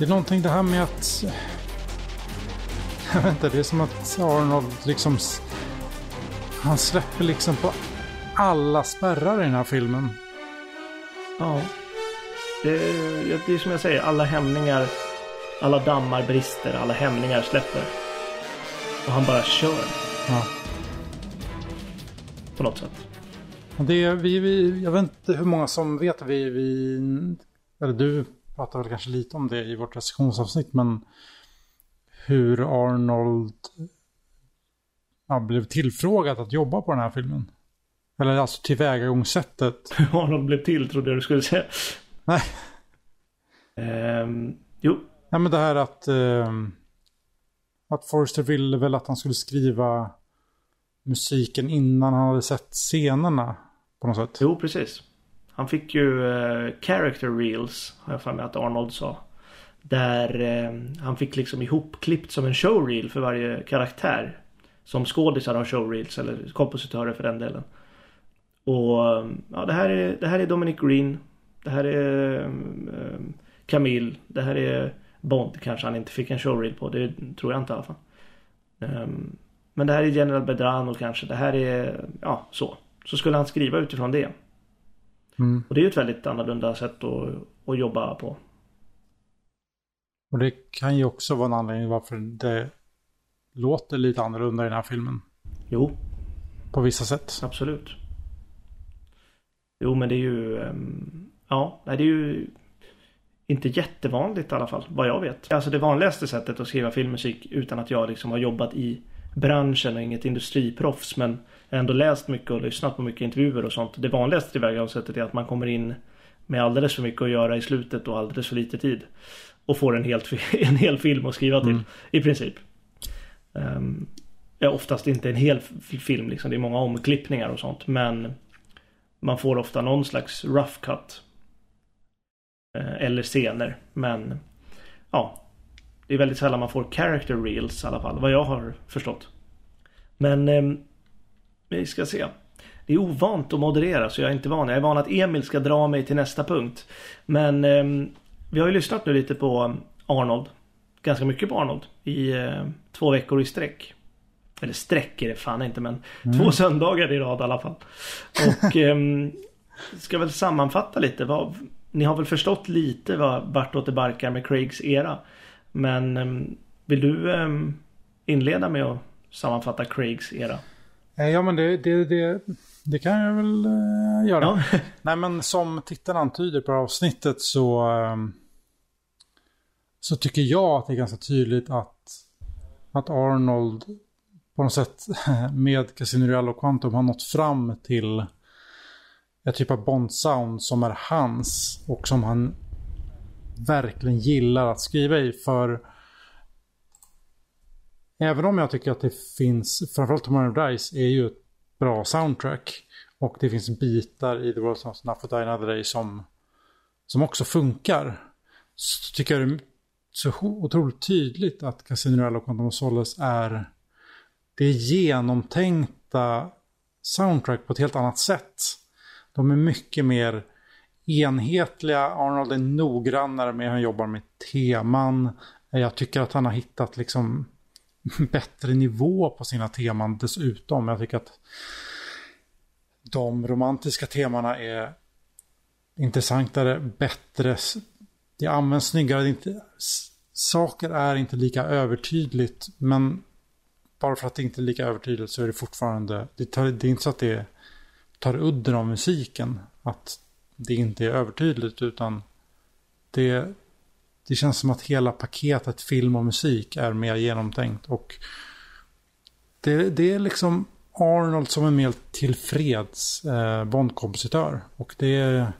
Det är någonting det här med att... Jag vet inte, det är som att Arnold liksom... Han släpper liksom på alla spärrar i den här filmen. Ja. Det är, det är som jag säger, alla hämningar, alla dammar brister, alla hämningar släpper. Och han bara kör Ja. på något sätt. Det är, vi, vi, jag vet inte hur många som vet vi, vi... Eller du pratar väl kanske lite om det i vårt recensionsavsnitt, men hur Arnold ja, blev tillfrågad att jobba på den här filmen. Eller alltså tillvägagångssättet. Hur Arnold blev till trodde jag du skulle säga. Nej. Ehm, jo, Ja, men det här att... ehm, att Forrester ville väl att han skulle skriva musiken innan han hade sett scenerna. På något sätt. jo precis. Han fick ju eh, character reels, har jag för mig att Arnold sa. Där eh, han fick liksom ihopklippt som en showreel för varje karaktär. Som skådisar har showreels, eller kompositörer för den delen. Och eh, ja, det här är, det här är Dominic Green. Det här är eh, Camille. Det här är Bond kanske han inte fick en showreel på. Det tror jag inte i alla fall. Um, men det här är General Bedrano kanske. Det här är, ja så. Så skulle han skriva utifrån det. Mm. Och det är ju ett väldigt annorlunda sätt att, att jobba på. Och det kan ju också vara en anledning varför det låter lite annorlunda i den här filmen. Jo, På vissa sätt. absolut. Jo, men det är ju... ehm, Ja, det är ju inte jättevanligt i alla fall, vad jag vet. Alltså det vanligaste sättet att skriva filmmusik utan att jag liksom har jobbat i branschen och inget industriproffs men ändå läst mycket och lyssnat på mycket intervjuer och sånt. Det vanligaste tillvägagångssättet är att man kommer in med alldeles för mycket att göra i slutet och alldeles för lite tid. Och får en, helt, en hel film att skriva till, Mm. i princip. Um, ja, oftast inte en hel film liksom. Det är många omklippningar och sånt. Men man får ofta någon slags rough cut. Eh, eller scener. Men ja, det är väldigt sällan man får character reels i alla fall. Vad jag har förstått. Men ehm, vi ska se. Det är ovant att moderera så jag är inte van. Jag är van att Emil ska dra mig till nästa punkt. Men ehm, vi har ju lyssnat nu lite på Arnold. Ganska mycket på Arnold. I eh, två veckor i sträck. Eller sträck är det fan inte men två söndagar i rad i alla fall. Och ehm, ska väl sammanfatta lite. Vad, ni har väl förstått lite vad, vartåt det barkar med Craigs era. Men ehm, vill du ehm, inleda med att sammanfatta Craigs era? Eh, Ja, men det, det, det, det kan jag väl eh, göra. Ja. Nej, men som titeln antyder på avsnittet så, ehm, så tycker jag att det är ganska tydligt att, att Arnold på något sätt med Casino Royale och Quantum har nått fram till ett typ av Bond-sound som är hans och som han verkligen gillar att skriva i. För även om jag tycker att det finns, framförallt Tomorrow Dice är ju ett bra soundtrack. Och det finns bitar i The World Not Enough to Die Another Day som, som också funkar. Så tycker jag det är så otroligt tydligt att Casino Royale och Quantum of Solace är det är genomtänkta soundtrack på ett helt annat sätt. De är mycket mer enhetliga. Arnold är noggrannare med hur han jobbar med teman. Jag tycker att han har hittat liksom bättre nivå på sina teman dessutom. Jag tycker att de romantiska temana är intressantare, bättre. Det används snyggare. Det inte, saker är inte lika övertydligt. Men bara för att det inte är lika övertydligt så är det fortfarande. Det, tar, det är inte så att det tar udden av musiken. Att det inte är övertydligt utan det, det känns som att hela paketet film och musik är mer genomtänkt. Och det, det är liksom Arnold som är mer tillfreds eh, Bondkompositör. Och det är,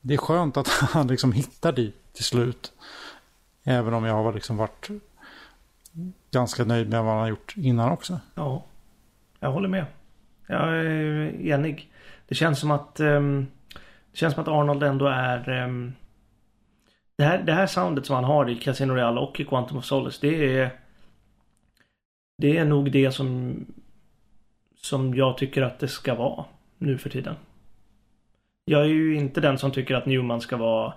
det är skönt att han liksom hittar dit till slut. Även om jag har liksom varit ganska nöjd med vad han har gjort innan också. Ja, jag håller med. Jag är enig. Det känns som att um, det känns som att Arnold ändå är um, det, här, det här soundet som han har i Casino Royale och i Quantum of Solace det är det är nog det som som jag tycker att det ska vara nu för tiden. Jag är ju inte den som tycker att Newman ska vara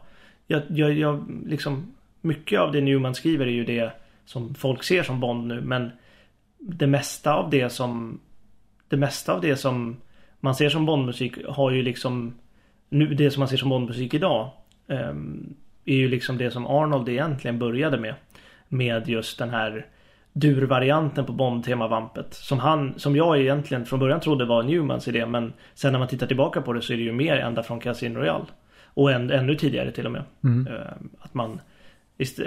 jag, jag, jag liksom mycket av det Newman skriver är ju det som folk ser som Bond nu men det mesta av det som det mesta av det som man ser som Bondmusik har ju liksom nu det som man ser som Bondmusik idag um, är ju liksom det som Arnold egentligen började med. Med just den här durvarianten på Bond-temavampet. Som han, som jag egentligen från början trodde var Newmans idé men sen när man tittar tillbaka på det så är det ju mer ända från Casino Royale. Och än, ännu tidigare till och med. Mm. Ehm, att man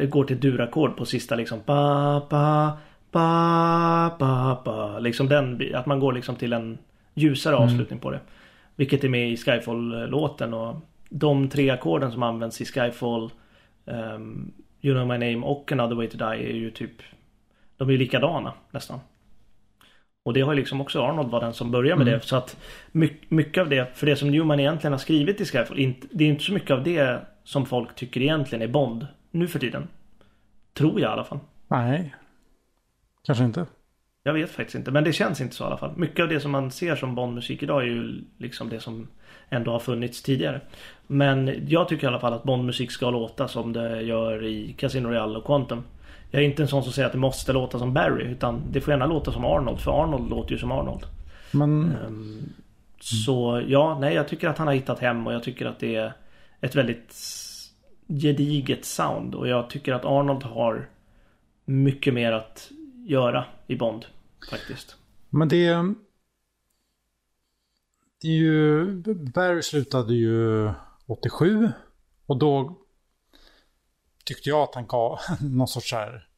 går till durackord på sista liksom ba, ba, ba, ba, ba. Liksom den, att man går liksom till en ljusare Mm. avslutning på det. Vilket är med i Skyfall-låten och de tre ackorden som används i Skyfall ehm, You know my name och Another way to die är ju typ De är ju likadana nästan. Och det har ju liksom också Arnold var den som började med Mm. det. Så att my- mycket av det, för det som Newman egentligen har skrivit i Skyfall, inte, det är inte så mycket av det som folk tycker egentligen är Bond nu för tiden. Tror jag i alla fall. Nej. Kanske inte. Jag vet faktiskt inte, men det känns inte så i alla fall. Mycket av det som man ser som Bondmusik idag är ju liksom det som ändå har funnits tidigare. Men jag tycker i alla fall att Bondmusik ska låta som det gör i Casino Royale och Quantum. Jag är inte en sån som säger att det måste låta som Barry, utan det får gärna låta som Arnold, för Arnold låter ju som Arnold. Men Ehm, Så ja, nej jag tycker att han har hittat hem och jag tycker att det är ett väldigt gediget sound. Och jag tycker att Arnold har mycket mer att göra i Bond. Faktiskt. Men det... Det är ju... Barry slutade ju 87. Och då tyckte jag att han gav någon sorts så här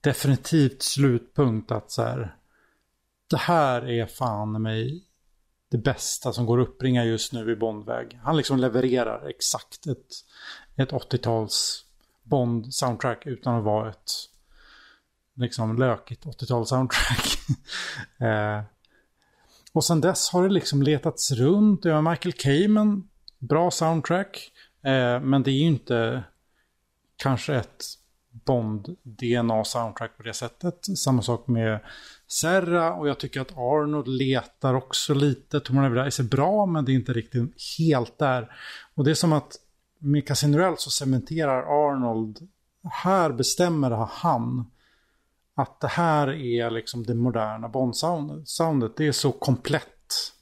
definitivt slutpunkt att så här det här är fan mig det bästa som går att uppringa just nu i Bondväg. Han liksom levererar exakt ett, ett 80-tals Bond-soundtrack utan att vara ett liksom lökigt 80-tals-soundtrack. eh, och sen dess har det liksom letats runt. Det var Michael Kamen, bra soundtrack. Eh, men det är ju inte kanske ett Bond-DNA-soundtrack på det sättet. Samma sak med Serra och jag tycker att Arnold letar också lite. Tomorrow Never Dies är bra men det är inte riktigt helt där. Och det är som att med Casino Royale så cementerar Arnold, här bestämmer han att det här är liksom det moderna Bond-soundet. Det är så komplett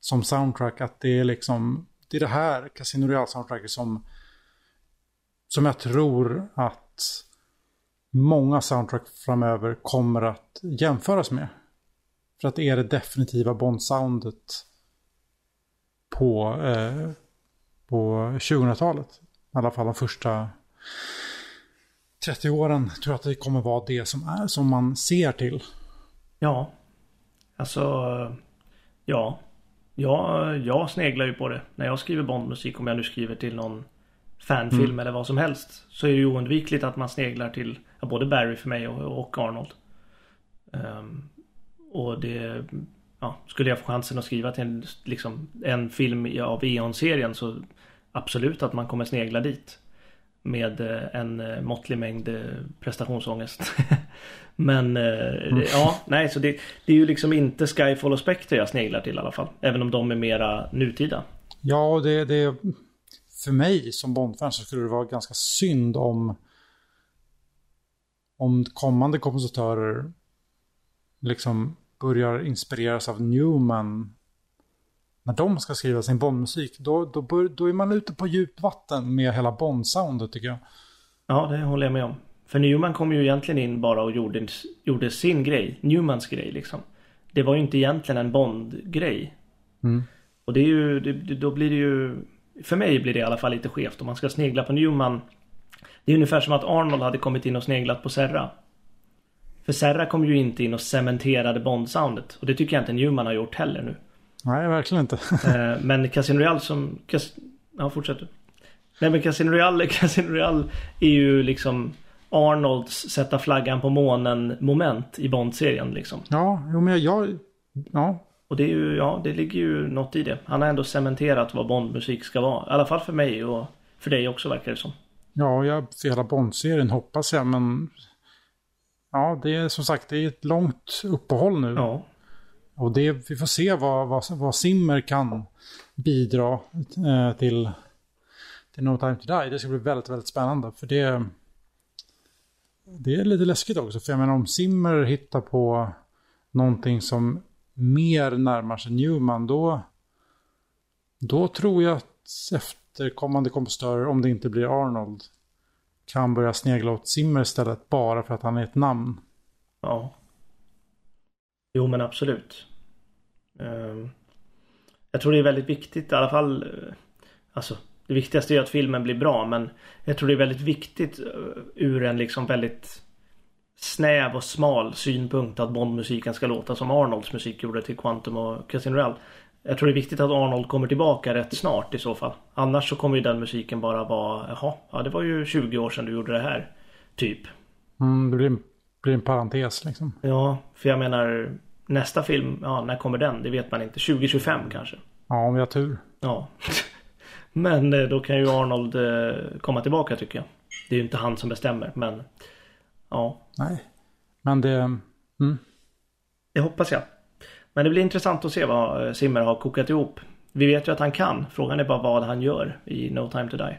som soundtrack att det är liksom, det är det här Casino Royale-soundtracket som, som jag tror att många soundtrack framöver kommer att jämföras med. För att det är det definitiva Bond-soundet på, eh, på 2000-talet. I alla fall de första 30 åren tror jag att det kommer vara det som är som man ser till. Ja. Alltså, ja. Ja, jag sneglar ju på det. När jag skriver Bondmusik, om jag nu skriver till någon fanfilm mm. eller vad som helst. Så är det ju oundvikligt att man sneglar till både Barry för mig och, och Arnold. Um, och det, ja, skulle jag få chansen att skriva till en, liksom, en film av Eon-serien så absolut att man kommer snegla dit. Med eh, en eh, måttlig mängd eh, prestationsångest. Men mm. ja, nej så det, det, är ju liksom inte Skyfall och Spectre jag sneglar till i alla fall. Även om de är mera nutida. Ja, det, det för mig som Bondfan så skulle det vara ganska synd om om kommande kompositörer liksom börjar inspireras av Newman när de ska skriva sin Bondmusik, då, då, bör, då är man ute på djupt vatten med hela Bond-soundet tycker jag. Ja, det håller jag med om. För Newman kom ju egentligen in bara och gjorde, gjorde sin grej. Newmans grej liksom. Det var ju inte egentligen en Bond-grej. Mm. Och det är ju, det, då blir det ju för mig blir det i alla fall lite skevt om man ska snegla på Newman. Det är ungefär som att Arnold hade kommit in och sneglat på Serra. För Serra kom ju inte in och cementerade Bond-soundet. Och det tycker jag inte Newman har gjort heller nu. Nej, verkligen inte. Eh, men Casino Royale som... Cas... Ja, fortsätt du. Nej men Casino Royale, Casino Royale är ju liksom Arnolds sätta flaggan på månen moment i Bond-serien liksom. Ja, jo men jag... Ja, och det är ju, ja, det ligger ju något i det. Han har ändå cementerat vad Bondmusik ska vara. I alla fall för mig och för dig också verkar det som. Ja, jag, för hela Bond-serien hoppas jag, men... Ja, det är som sagt, det är ett långt uppehåll nu. Ja. Och det, vi får se vad, vad, vad Simmer kan bidra eh, till, till No Time To Die. Det ska bli väldigt, väldigt spännande. För det, det är lite läskigt också. För jag menar om Simmer hittar på någonting som mer närmar sig Newman då, då tror jag att efterkommande kompositörer, om det inte blir Arnold, kan börja snegla åt Simmer istället bara för att han är ett namn. Ja. Jo men absolut. Ehm, jag tror det är väldigt viktigt i alla fall. Eh, alltså det viktigaste är att filmen blir bra men jag tror det är väldigt viktigt eh, ur en liksom väldigt snäv och smal synpunkt att Bondmusiken ska låta som Arnolds musik gjorde till Quantum och Casino Royale. Jag tror det är viktigt att Arnold kommer tillbaka rätt snart i så fall. Annars så kommer ju den musiken bara vara, jaha, ja det var ju 20 år sedan du gjorde det här. Typ. Mm, det blir en, blir en parentes liksom. Ja, för jag menar nästa film, ja när kommer den? Det vet man inte. 2025 kanske. Ja, om vi har tur. Ja. Men eh, då kan ju Arnold eh, komma tillbaka tycker jag. Det är ju inte han som bestämmer men Ja. Nej. Men det... Mm. Det hoppas jag. Men det blir intressant att se vad eh, Simmer har kokat ihop. Vi vet ju att han kan. Frågan är bara vad han gör i No Time To Die.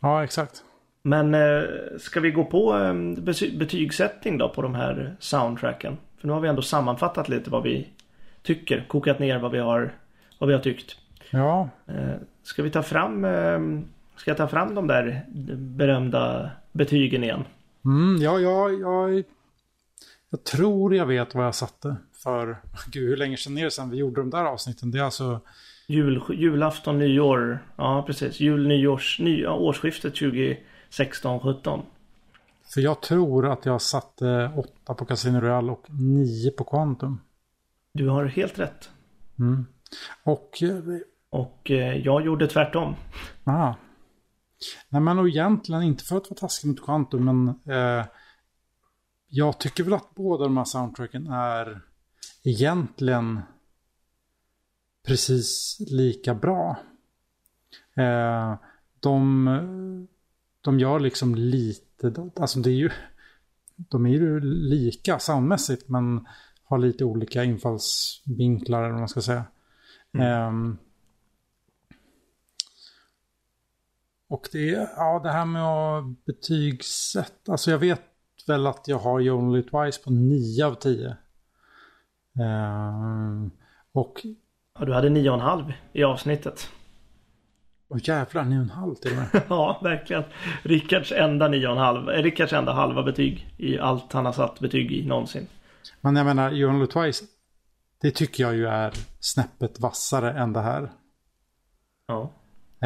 Ja, exakt. Men eh, ska vi gå på eh, betygssättning då på de här soundtracken? För nu har vi ändå sammanfattat lite vad vi tycker. Kokat ner vad vi har Vad vi har tyckt. Ja. Eh, ska vi ta fram eh, Ska jag ta fram de där berömda betygen igen? Mm, ja, ja, ja, jag tror jag vet vad jag satte för... Gud, hur länge sedan är det sedan vi gjorde de där avsnitten? Det är alltså... Jul, julafton, nyår. Ja, precis. Jul, nyårs, ny, årsskiftet 2016-17. För jag tror att jag satte 8 på Casino Royale och 9 på Quantum. Du har helt rätt. Mm. Och... Och eh, jag gjorde tvärtom. Ah. Nej men och egentligen inte för att vara taskig mot Quantum men eh, jag tycker väl att båda de här soundtracken är egentligen precis lika bra. Eh, de, de gör liksom lite, alltså det är ju, de är ju lika soundmässigt men har lite olika infallsvinklar eller vad man ska säga. Mm. Eh, och det, ja, det här med att betygsätta, alltså jag vet väl att jag har You Only Twice på 9 av 10. Uh, och... Ja, du hade 9,5 i avsnittet. Åh jävlar, 9,5 till och med. ja, verkligen. Rickards enda 9,5. Eh, Rickards enda halva betyg i allt han har satt betyg i någonsin. Men jag menar, Only Twice. Det tycker jag ju är snäppet vassare än det här. Ja.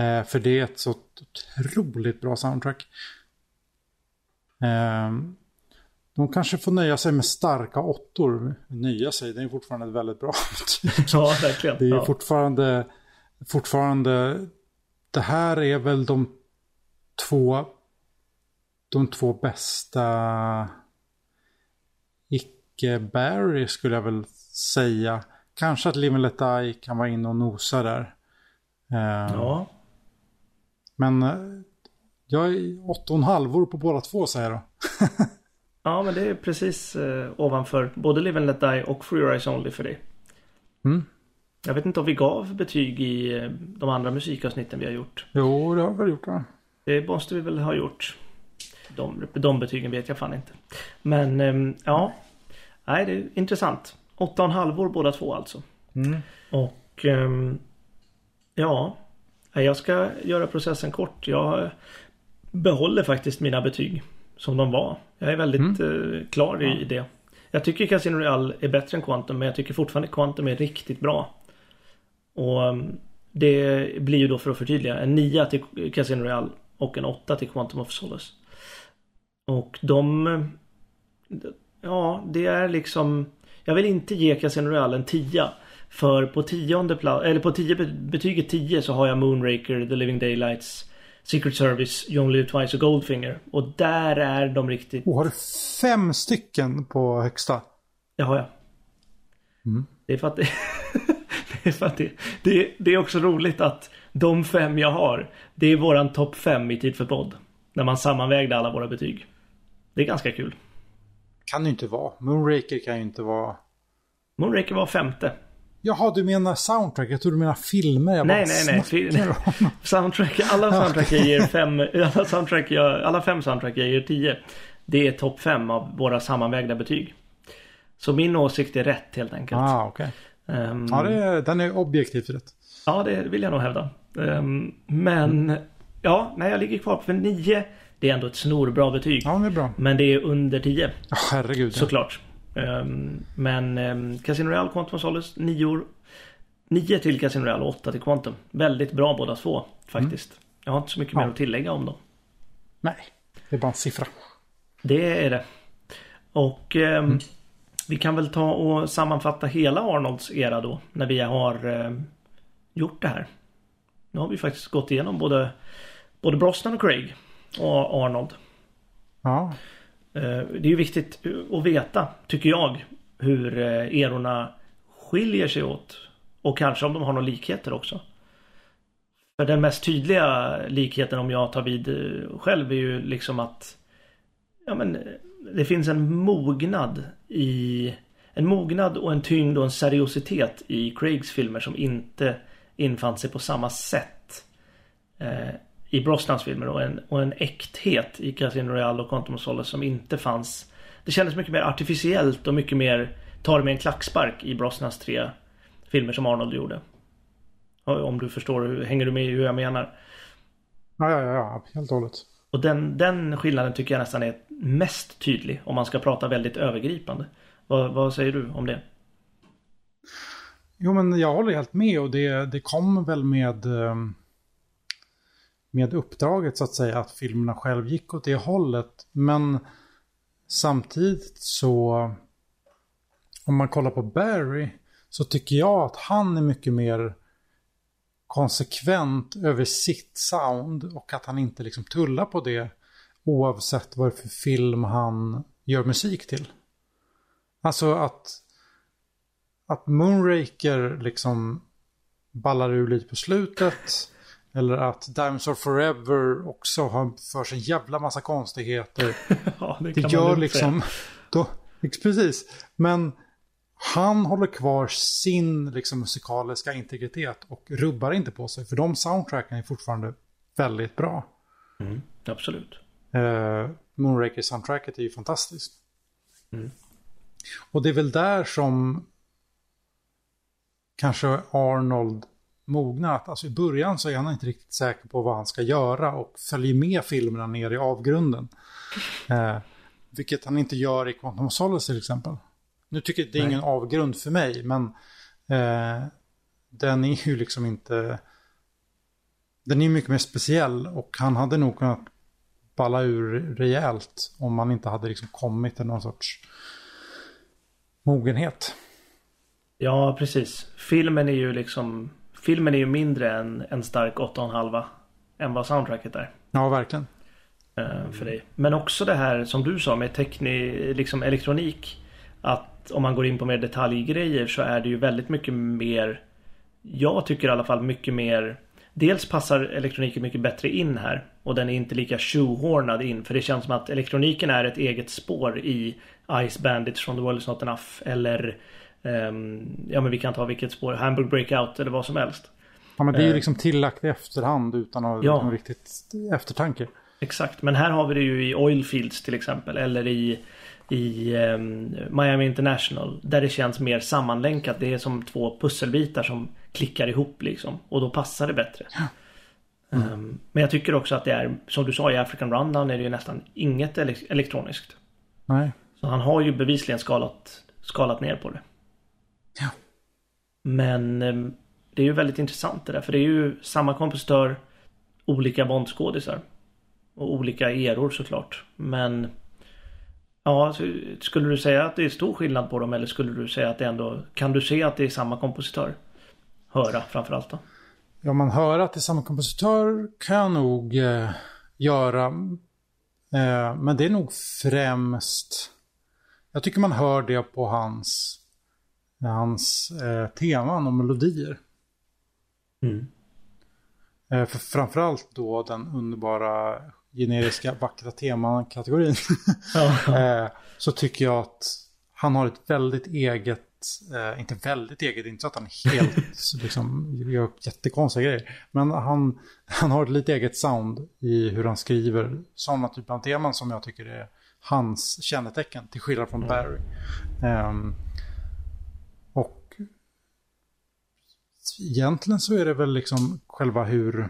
Eh, för det är ett så otroligt bra soundtrack. Eh, de kanske får nöja sig med starka åttor. Nöja sig, det är fortfarande ett väldigt bra betyg. Ja, verkligen. Det är ja. fortfarande, fortfarande, det här är väl de två, de två bästa icke-Barry skulle jag väl säga. Kanske att Live Let Die kan vara inne och nosa där. Ehm, ja. Men eh, jag är åtta och en halvor på båda två säger jag då. Ja, men det är precis eh, ovanför både Live and Let Die och Free Rise Only för dig. Mm. Jag vet inte om vi gav betyg i eh, de andra musikavsnitten vi har gjort. Jo, det har vi väl gjort. Ja. Det måste vi väl ha gjort. De, de betygen vet jag fan inte. Men eh, ja. Nej, det är intressant. Åtta och en halvor båda två alltså. Mm. Och ehm, ja. Jag ska göra processen kort. Jag behåller faktiskt mina betyg som de var. Jag är väldigt mm. eh, klar i ja. det. Jag tycker Casino Real är bättre än Quantum men jag tycker fortfarande Quantum är riktigt bra. Och mm, det blir ju då för att förtydliga en 9 till Casino Real och en 8 till Quantum of Solace. Och de... Ja, det är liksom... Jag vill inte ge Casino Real en 10. För på tionde plats, eller på 10 betyget 10 så har jag Moonraker, The Living Daylights, Secret Service, You Only Live Twice och Goldfinger. Och där är de riktigt... Oh, har du fem stycken på högsta? Det har jag. Mm. Det är för att för att det, det, det är också roligt att de fem jag har, det är våran topp fem i Tid för podd. När man sammanvägde alla våra betyg. Det är ganska kul. Kan det inte vara. Moonraker kan ju inte vara... Moonraker var femte. Jaha, du menar soundtrack? Jag tror du menar filmer. Jag nej, nej, nej. soundtrack, alla soundtrack jag ger fem, alla, soundtrack jag, alla fem soundtrack jag ger tio. Det är topp fem av våra sammanvägda betyg. Så min åsikt är rätt helt enkelt. Ah. Okay. Um, ja, det den är objektivt rätt. Ja, det vill jag nog hävda. Um, men, mm. ja, nej, jag ligger kvar på nio. Det är ändå ett snorbra betyg. Ja, det är bra. Men det är under tio. Oh, herregud. Såklart. Um, men um, Casino Real, Quantum Solace, nior. Nio till Casino Real och åtta till Quantum. Väldigt bra båda två faktiskt. Mm. Jag har inte så mycket ja. mer att tillägga om dem. Nej, det är bara en siffra. Det är det. Och mm. Vi kan väl ta och sammanfatta hela Arnolds era då. När vi har gjort det här. Nu har vi faktiskt gått igenom både, både Brosnan och Craig och Arnold. Ja. Eh, det är ju viktigt att veta, tycker jag, hur eh, erorna skiljer sig åt. Och kanske om de har några likheter också. För den mest tydliga likheten om jag tar vid eh, själv är ju liksom att Ja men det finns en mognad i En mognad och en tyngd och en seriositet i Craigs filmer som inte infann sig på samma sätt eh, i Brosnans filmer och en, och en äkthet i Casino Royale och Quantum of Solace som inte fanns. Det kändes mycket mer artificiellt och mycket mer tar med en klackspark i Brosnans tre filmer som Arnold gjorde. Om du förstår, hänger du med i hur jag menar? Ja, ja, ja, helt och hållet. Och den, den skillnaden tycker jag nästan är mest tydlig om man ska prata väldigt övergripande. Vad, vad säger du om det? Jo, men jag håller helt med och det, det kom väl med, eh, med uppdraget så att säga att filmerna själv gick åt det hållet. Men samtidigt så om man kollar på Barry så tycker jag att han är mycket mer konsekvent över sitt sound och att han inte liksom tullar på det oavsett vad för film han gör musik till. Alltså att, att Moonraker liksom ballar ur lite på slutet. Eller att Diamonds of Forever också har för sig en jävla massa konstigheter. ja, det, det gör liksom... Då, precis. Men han håller kvar sin liksom, musikaliska integritet och rubbar inte på sig. För de soundtracken är fortfarande väldigt bra. Mm, absolut. Uh, Moonraker-soundtracket är ju fantastiskt. Mm. Och det är väl där som kanske Arnold mognat. Alltså i början så är han inte riktigt säker på vad han ska göra och följer med filmerna ner i avgrunden. Eh, vilket han inte gör i Quantum of Solace till exempel. Nu tycker jag det är Nej. ingen avgrund för mig, men eh, den är ju liksom inte... Den är mycket mer speciell och han hade nog kunnat balla ur rejält om man inte hade liksom kommit till någon sorts mogenhet. Ja, precis. Filmen är ju liksom... Filmen är ju mindre än en stark 8,5 än vad soundtracket är. Ja, verkligen. Uh, för dig. Men också det här som du sa med teknik, liksom elektronik. Att om man går in på mer detaljgrejer så är det ju väldigt mycket mer Jag tycker i alla fall mycket mer Dels passar elektroniken mycket bättre in här och den är inte lika shoehornad in för det känns som att elektroniken är ett eget spår i Ice Bandits from the World is not enough eller um, Ja men vi kan ta vilket spår, Hamburg Breakout eller vad som helst. Ja men det är ju uh, liksom tillagt i efterhand utan att ja, någon riktigt eftertanke. Exakt, men här har vi det ju i Oilfields till exempel eller i i eh, Miami International. Där det känns mer sammanlänkat. Det är som två pusselbitar som klickar ihop liksom. Och då passar det bättre. Ja. Mm. Um, men jag tycker också att det är, som du sa i African Rundown är det ju nästan inget ele elektroniskt. Nej. Så han har ju bevisligen skalat, skalat ner på det. Ja. Men um, det är ju väldigt intressant det där. För det är ju samma kompositör, olika Bondskådisar. Och olika eror såklart. Men Ja, skulle du säga att det är stor skillnad på dem eller skulle du säga att det ändå Kan du se att det är samma kompositör? Höra framförallt då? Ja, man hör att det är samma kompositör kan jag nog eh, göra. Eh, men det är nog främst Jag tycker man hör det på hans Hans eh, teman och melodier. Mm. Eh, för framförallt då den underbara generiska vackra teman-kategorin. eh, så tycker jag att han har ett väldigt eget, eh, inte väldigt eget, inte så att han är helt, liksom, gör jättekonstiga grejer. Men han, han har ett lite eget sound i hur han skriver sådana typer av teman som jag tycker är hans kännetecken, till skillnad från Barry. Eh, och egentligen så är det väl liksom själva hur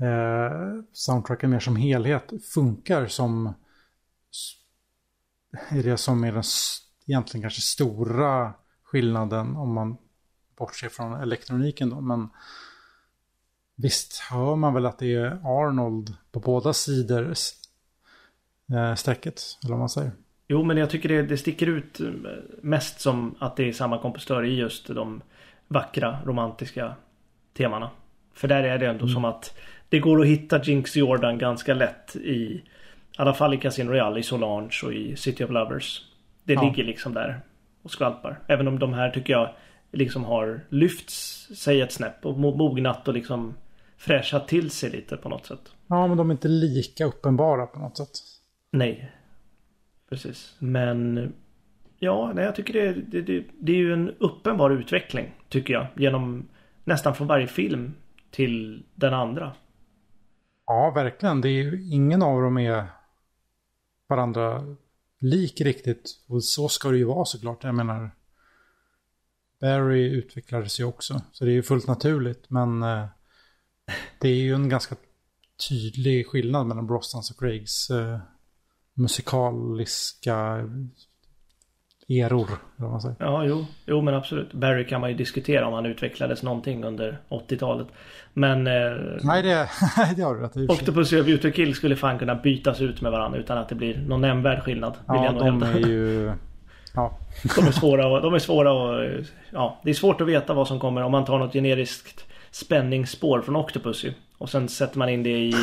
eh, soundtracken mer som helhet funkar som är det som är den egentligen kanske stora skillnaden om man bortser från elektroniken då. Men visst hör man väl att det är Arnold på båda sidor eh, strecket, eller vad man säger. Jo, men jag tycker det, det sticker ut mest som att det är samma kompositör i just de vackra romantiska temana. För där är det ändå mm. som att det går att hitta Jinx Jordan ganska lätt i i alla fall i Casino Royale, i Solange och i City of Lovers. Det ja. ligger liksom där och skvalpar. Även om de här tycker jag liksom har lyfts sig ett snäpp och mognat och liksom fräschat till sig lite på något sätt. Ja, men de är inte lika uppenbara på något sätt. Nej. Precis. Men ja, nej, jag tycker det, det, det, det är ju en uppenbar utveckling tycker jag. Genom nästan från varje film till den andra. Ja, verkligen. Det är ju, ingen av dem är varandra lik riktigt. Och så ska det ju vara såklart. Jag menar, Barry utvecklades ju också. Så det är ju fullt naturligt. Men eh, det är ju en ganska tydlig skillnad mellan Brostans och Craigs eh, musikaliska eror. Man säger. Ja, jo, jo men absolut. Barry kan man ju diskutera om han utvecklades någonting under 80-talet. Men... Eh, Nej, det, nej, det har du rätt i. Octopus och Beauty Kill skulle fan kunna bytas ut med varandra utan att det blir någon nämnvärd skillnad. Ja, de är ju... Ja. De är svåra och, de är svåra och, ja, det är svårt att veta vad som kommer om man tar något generiskt spänningsspår från Octopus ju. Och sen sätter man in det i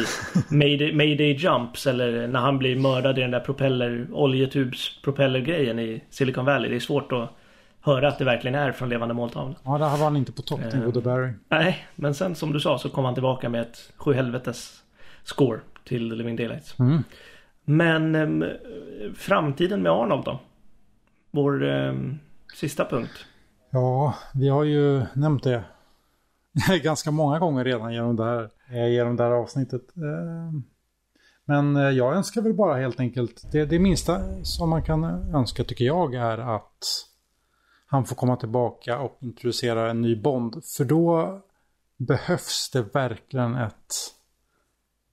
Mayday, Mayday Jumps eller när han blir mördad i den där propeller, oljetubs propellergrejen i Silicon Valley. Det är svårt att höra att det verkligen är från levande måltavla. ja, där var han inte på toppnivå, Eh. eh. Barry. Nej, men sen som du sa så kom han tillbaka med ett sjuhelvetes score till Living Daylights. Mm. Men ehm, framtiden med Arnold då? Vår ehm, sista punkt. Ja, vi har ju nämnt det ganska många gånger redan genom det här, eh, genom det här avsnittet. Eh, men eh, jag önskar väl bara helt enkelt, det, det minsta som man kan önska tycker jag är att han får komma tillbaka och introducera en ny Bond. För då behövs det verkligen ett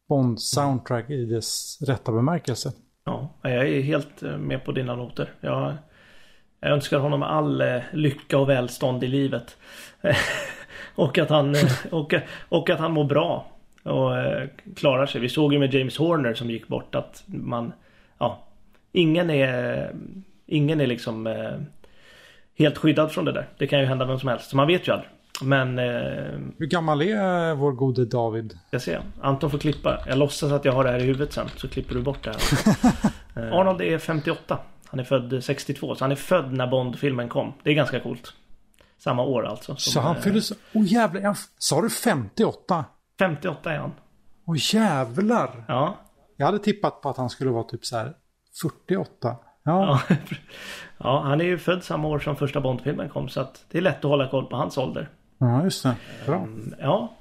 Bond-soundtrack i dess rätta bemärkelse. Ja, jag är helt med på dina noter. Jag, jag önskar honom all lycka och välstånd i livet. och, att han, och, och att han mår bra. Och eh, klarar sig. Vi såg ju med James Horner som gick bort att man... Ja. Ingen är... Ingen är liksom... Eh, helt skyddad från det där. Det kan ju hända vem som helst. Så man vet ju aldrig. Men... Eh, Hur gammal är vår gode David? ska se. Anton får klippa. Jag låtsas att jag har det här i huvudet sen. Så klipper du bort det här. Arnold är 58. Han är född 62. Så han är född när Bond-filmen kom. Det är ganska coolt. Samma år alltså. Så han eh, fyller så... Åh oh, jävlar, sa du 58? 58 är han. Åh jävlar! Ja. Jag hade tippat på att han skulle vara typ så här 48. Ja, Ja. ja, han är ju född samma år som första Bond-filmen kom. Så att det är lätt att hålla koll på hans ålder. ja just det. Bra. Mm, Ja.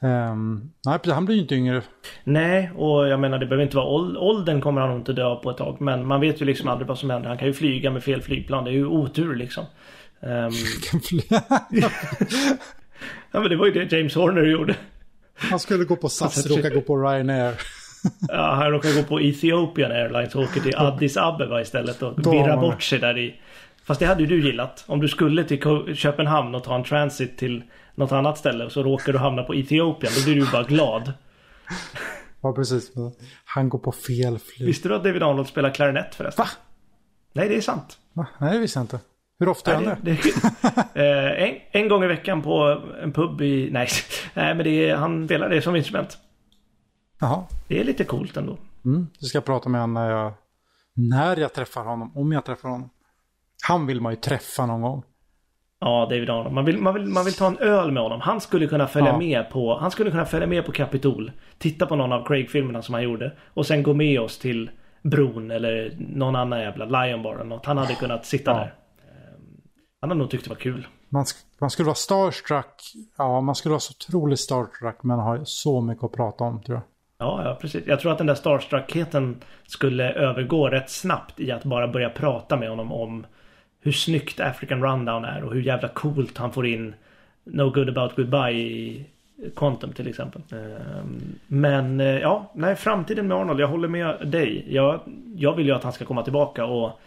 Ehm, nej, han blir ju inte yngre. Nej, och jag menar det behöver inte vara ål- åldern kommer han nog inte dö på ett tag. Men man vet ju liksom aldrig vad som händer. Han kan ju flyga med fel flygplan. Det är ju otur liksom. Ehm, ja men det var ju det James Horner gjorde. han skulle gå på SAS, råka gå på Ryanair. Ja, han råkar gå på Ethiopian Airlines och åker till Addis Abeba istället och man- bort sig där i. Fast det hade ju du gillat. Om du skulle till Köpenhamn och ta en transit till något annat ställe och så råkar du hamna på Etiopien. Då blir du bara glad. Ja, precis. Han går på fel flyg. Visste du att David Arnold spelar klarinett förresten? Va? Nej, det är sant. Va? Nej, det visste jag inte. Hur ofta Nej, han det? eh, en, en gång i veckan på en pub i... Nej, nej men det är, han spelar det som instrument. Jaha. Det är lite coolt ändå. Mm. Det ska jag prata med honom när jag, när jag träffar honom. Om jag träffar honom. Han vill man ju träffa någon gång. Ja, David Arnold. Man vill, man, vill, man vill ta en öl med honom. Han skulle kunna följa Ja. med på... Han skulle kunna följa med på Capitol. Titta på någon av Craig-filmerna som han gjorde. Och sen gå med oss till bron eller någon annan jävla Lion Bar eller något. Han hade kunnat sitta Ja. där. Han hade nog tyckt det var kul. Man, sk- man skulle vara starstruck. Ja, man skulle vara så otroligt starstruck men ha så mycket att prata om tror jag. Ja, ja, precis. Jag tror att den där starstruckheten skulle övergå rätt snabbt i att bara börja prata med honom om hur snyggt African Rundown är och hur jävla coolt han får in No Good About Goodbye i Quantum till exempel. Ehm, Men eh, ja, nej, framtiden med Arnold. Jag håller med dig. Jag, jag vill ju att han ska komma tillbaka och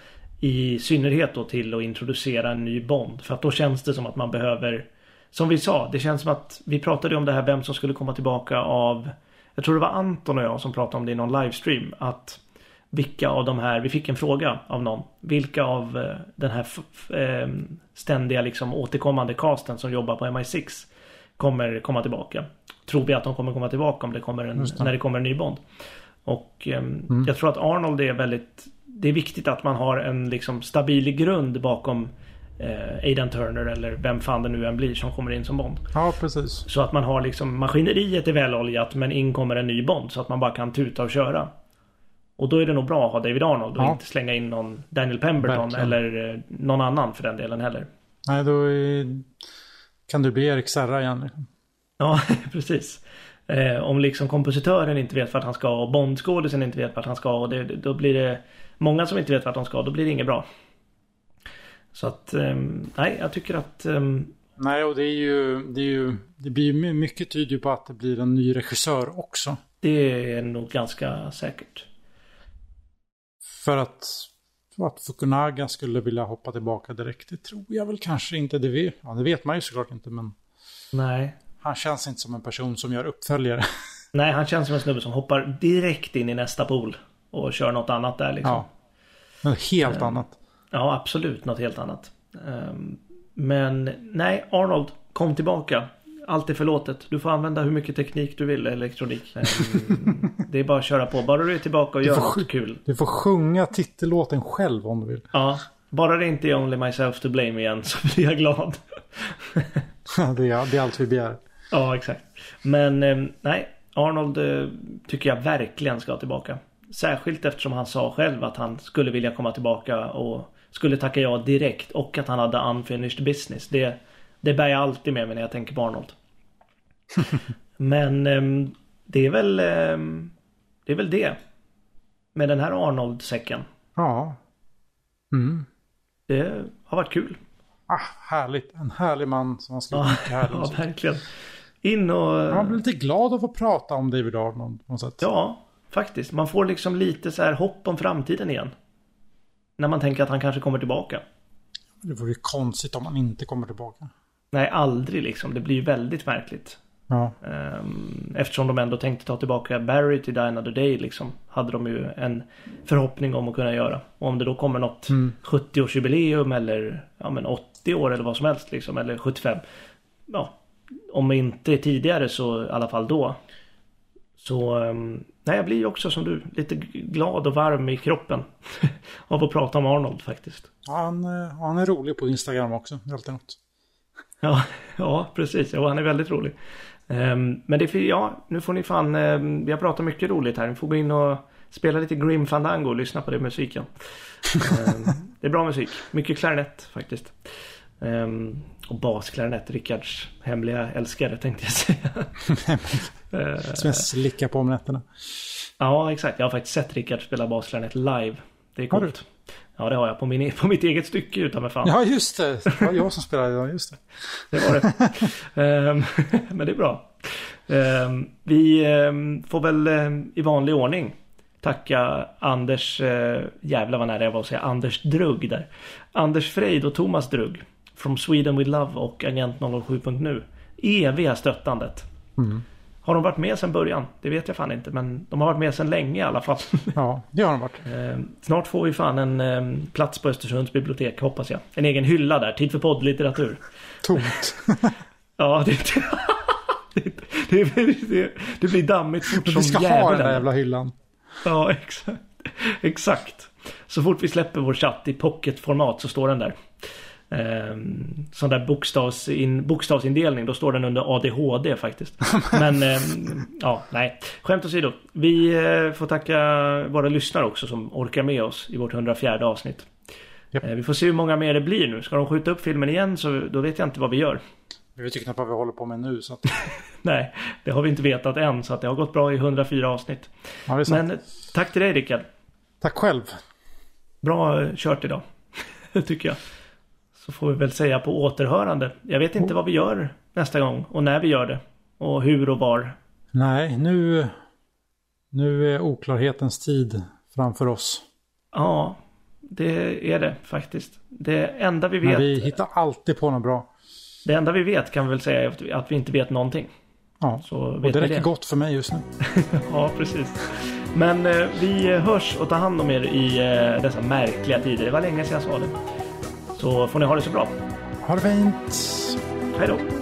i synnerhet då till att introducera en ny Bond. För att då känns det som att man behöver Som vi sa, det känns som att vi pratade om det här vem som skulle komma tillbaka av Jag tror det var Anton och jag som pratade om det i någon livestream. Att vilka av de här, vi fick en fråga av någon. Vilka av eh, den här f- f- eh, ständiga liksom återkommande casten som jobbar på MI6 kommer komma tillbaka. Tror vi att de kommer komma tillbaka om det kommer en, det. när det kommer en ny Bond. Och ehm, jag tror att Arnold är väldigt Det är viktigt att man har en liksom stabil grund bakom eh, Aidan Turner eller vem fan det nu än blir som kommer in som Bond. Ja, precis. Så att man har liksom maskineriet är väloljat men in kommer en ny Bond så att man bara kan tuta och köra. Och då är det nog bra att ha David Arnold och Ja. inte slänga in någon Daniel Pemberton Verkligen. eller eh, någon annan för den delen heller. Nej, då är, kan du bli Erik Serra igen. liksom. Ja, precis. Eh, om liksom kompositören inte vet vart han ska och Bondskådisen inte vet vart han ska och det, då blir det många som inte vet vart de ska. Då blir det inget bra. Så att, um, nej, jag tycker att... Um... Nej, och det är ju, det är ju, det blir ju mycket tyder på att det blir en ny regissör också. Det är nog ganska säkert. För att, för att Fukunaga skulle vilja hoppa tillbaka direkt, det tror jag väl kanske inte. Det vet, ja, det vet man ju såklart inte, men... Nej. Han känns inte som en person som gör uppföljare. Nej, han känns som en snubbe som hoppar direkt in i nästa pool och kör något annat där liksom. Ja. Något helt uh, annat. Ja, absolut något helt annat. Um, men nej, Arnold, kom tillbaka. Allt är förlåtet. Du får använda hur mycket teknik du vill, elektronik. Um, det är bara att köra på. Bara du är tillbaka och gör något kul. Du får sjunga titellåten själv om du vill. Ja, bara det inte är Only Myself to Blame igen så blir jag glad. det, är, det är allt vi begär. Ja, exakt. Men um, nej, Arnold uh, tycker jag verkligen ska tillbaka. Särskilt eftersom han sa själv att han skulle vilja komma tillbaka och skulle tacka ja direkt och att han hade unfinished business. Det, det bär jag alltid med mig när jag tänker på Arnold. Men um, det är väl um, det är väl det. Med den här Arnold-säcken. Ja. Mm. Det har varit kul. Ah, härligt. En härlig man som har skrivit mycket härligt. Ja, verkligen. In och... Man blir lite glad av att prata om David Arnold på något sätt. Ja, faktiskt. Man får liksom lite så här hopp om framtiden igen. När man tänker att han kanske kommer tillbaka. Det vore ju konstigt om han inte kommer tillbaka. Nej, aldrig liksom. Det blir ju väldigt märkligt. Ja. Ehm, eftersom de ändå tänkte ta tillbaka Barry till Die Another Day liksom. Hade de ju en förhoppning om att kunna göra. Och om det då kommer något mm. 70-årsjubileum eller ja, men 80 år eller vad som helst liksom. Eller 75. Ja, om inte tidigare så i alla fall då. Så ehm, nej, jag blir också som du lite glad och varm i kroppen. av att prata om Arnold faktiskt. Ja, han, eh, han är rolig på Instagram också. Alltid något. Ja, ja precis. Ja, han är väldigt rolig. Um, men det är ja, nu får ni fan, um, vi har pratat mycket roligt här. Ni får gå in och spela lite Grim Fandango och lyssna på det musiken. um, det är bra musik. Mycket klarinett faktiskt. Och basklarinett, Rickards hemliga älskare tänkte jag säga. Som jag slickar på om nätterna. Ja, exakt. Jag har faktiskt sett Rickard spela basklarinett live. Det är coolt. Ja, det har jag på, min, på mitt eget stycke utan med fan. Ja, just det. Det var jag som spelade idag, just det. Det var det. um, men det är bra. Um, vi um, får väl i vanlig ordning tacka Anders, uh, jävlar vad nära jag var att säga Anders Drugg där. Anders Frejd och Thomas Drugg. From Sweden with Love och Agent 007.nu. Eviga stöttandet. Mm. Har de varit med sedan början? Det vet jag fan inte. Men de har varit med sedan länge i alla fall. Ja, det har de varit. Eh, snart får vi fan en eh, plats på Östersunds bibliotek hoppas jag. En egen hylla där. Tid för poddlitteratur. Tomt. ja, det, det, det, det, det blir dammigt fort som Vi ska jävla. ha den där jävla hyllan. Ja, exakt. Exakt. Så fort vi släpper vår chatt i pocketformat så står den där eh, sån där bokstavsin, bokstavsindelning. Då står den under ADHD faktiskt. Men eh, ja, nej. Skämt åsido. Vi eh, får tacka våra lyssnare också som orkar med oss i vårt 104 avsnitt. Yep. Eh, vi får se hur många mer det blir nu. Ska de skjuta upp filmen igen så då vet jag inte vad vi gör. Vi vet ju knappt vad vi håller på med nu. Så att... nej, det har vi inte vetat än. Så att det har gått bra i 104 avsnitt. Ja, Men tack till dig Rickard. Tack själv. Bra kört idag. tycker jag. Så får vi väl säga på återhörande. Jag vet inte oh. vad vi gör nästa gång och när vi gör det. Och hur och var. Nej, nu, nu är oklarhetens tid framför oss. Ja, det är det faktiskt. Det enda vi vet. Men vi hittar alltid på något bra. Det enda vi vet kan vi väl säga är att vi inte vet någonting. Ja, Så och det räcker det. gott för mig just nu. ja, precis. Men eh, vi hörs och tar hand om er i eh, dessa märkliga tider. Det var länge sedan jag sa det. Så får ni ha det så bra. Ha det fint. Hej då.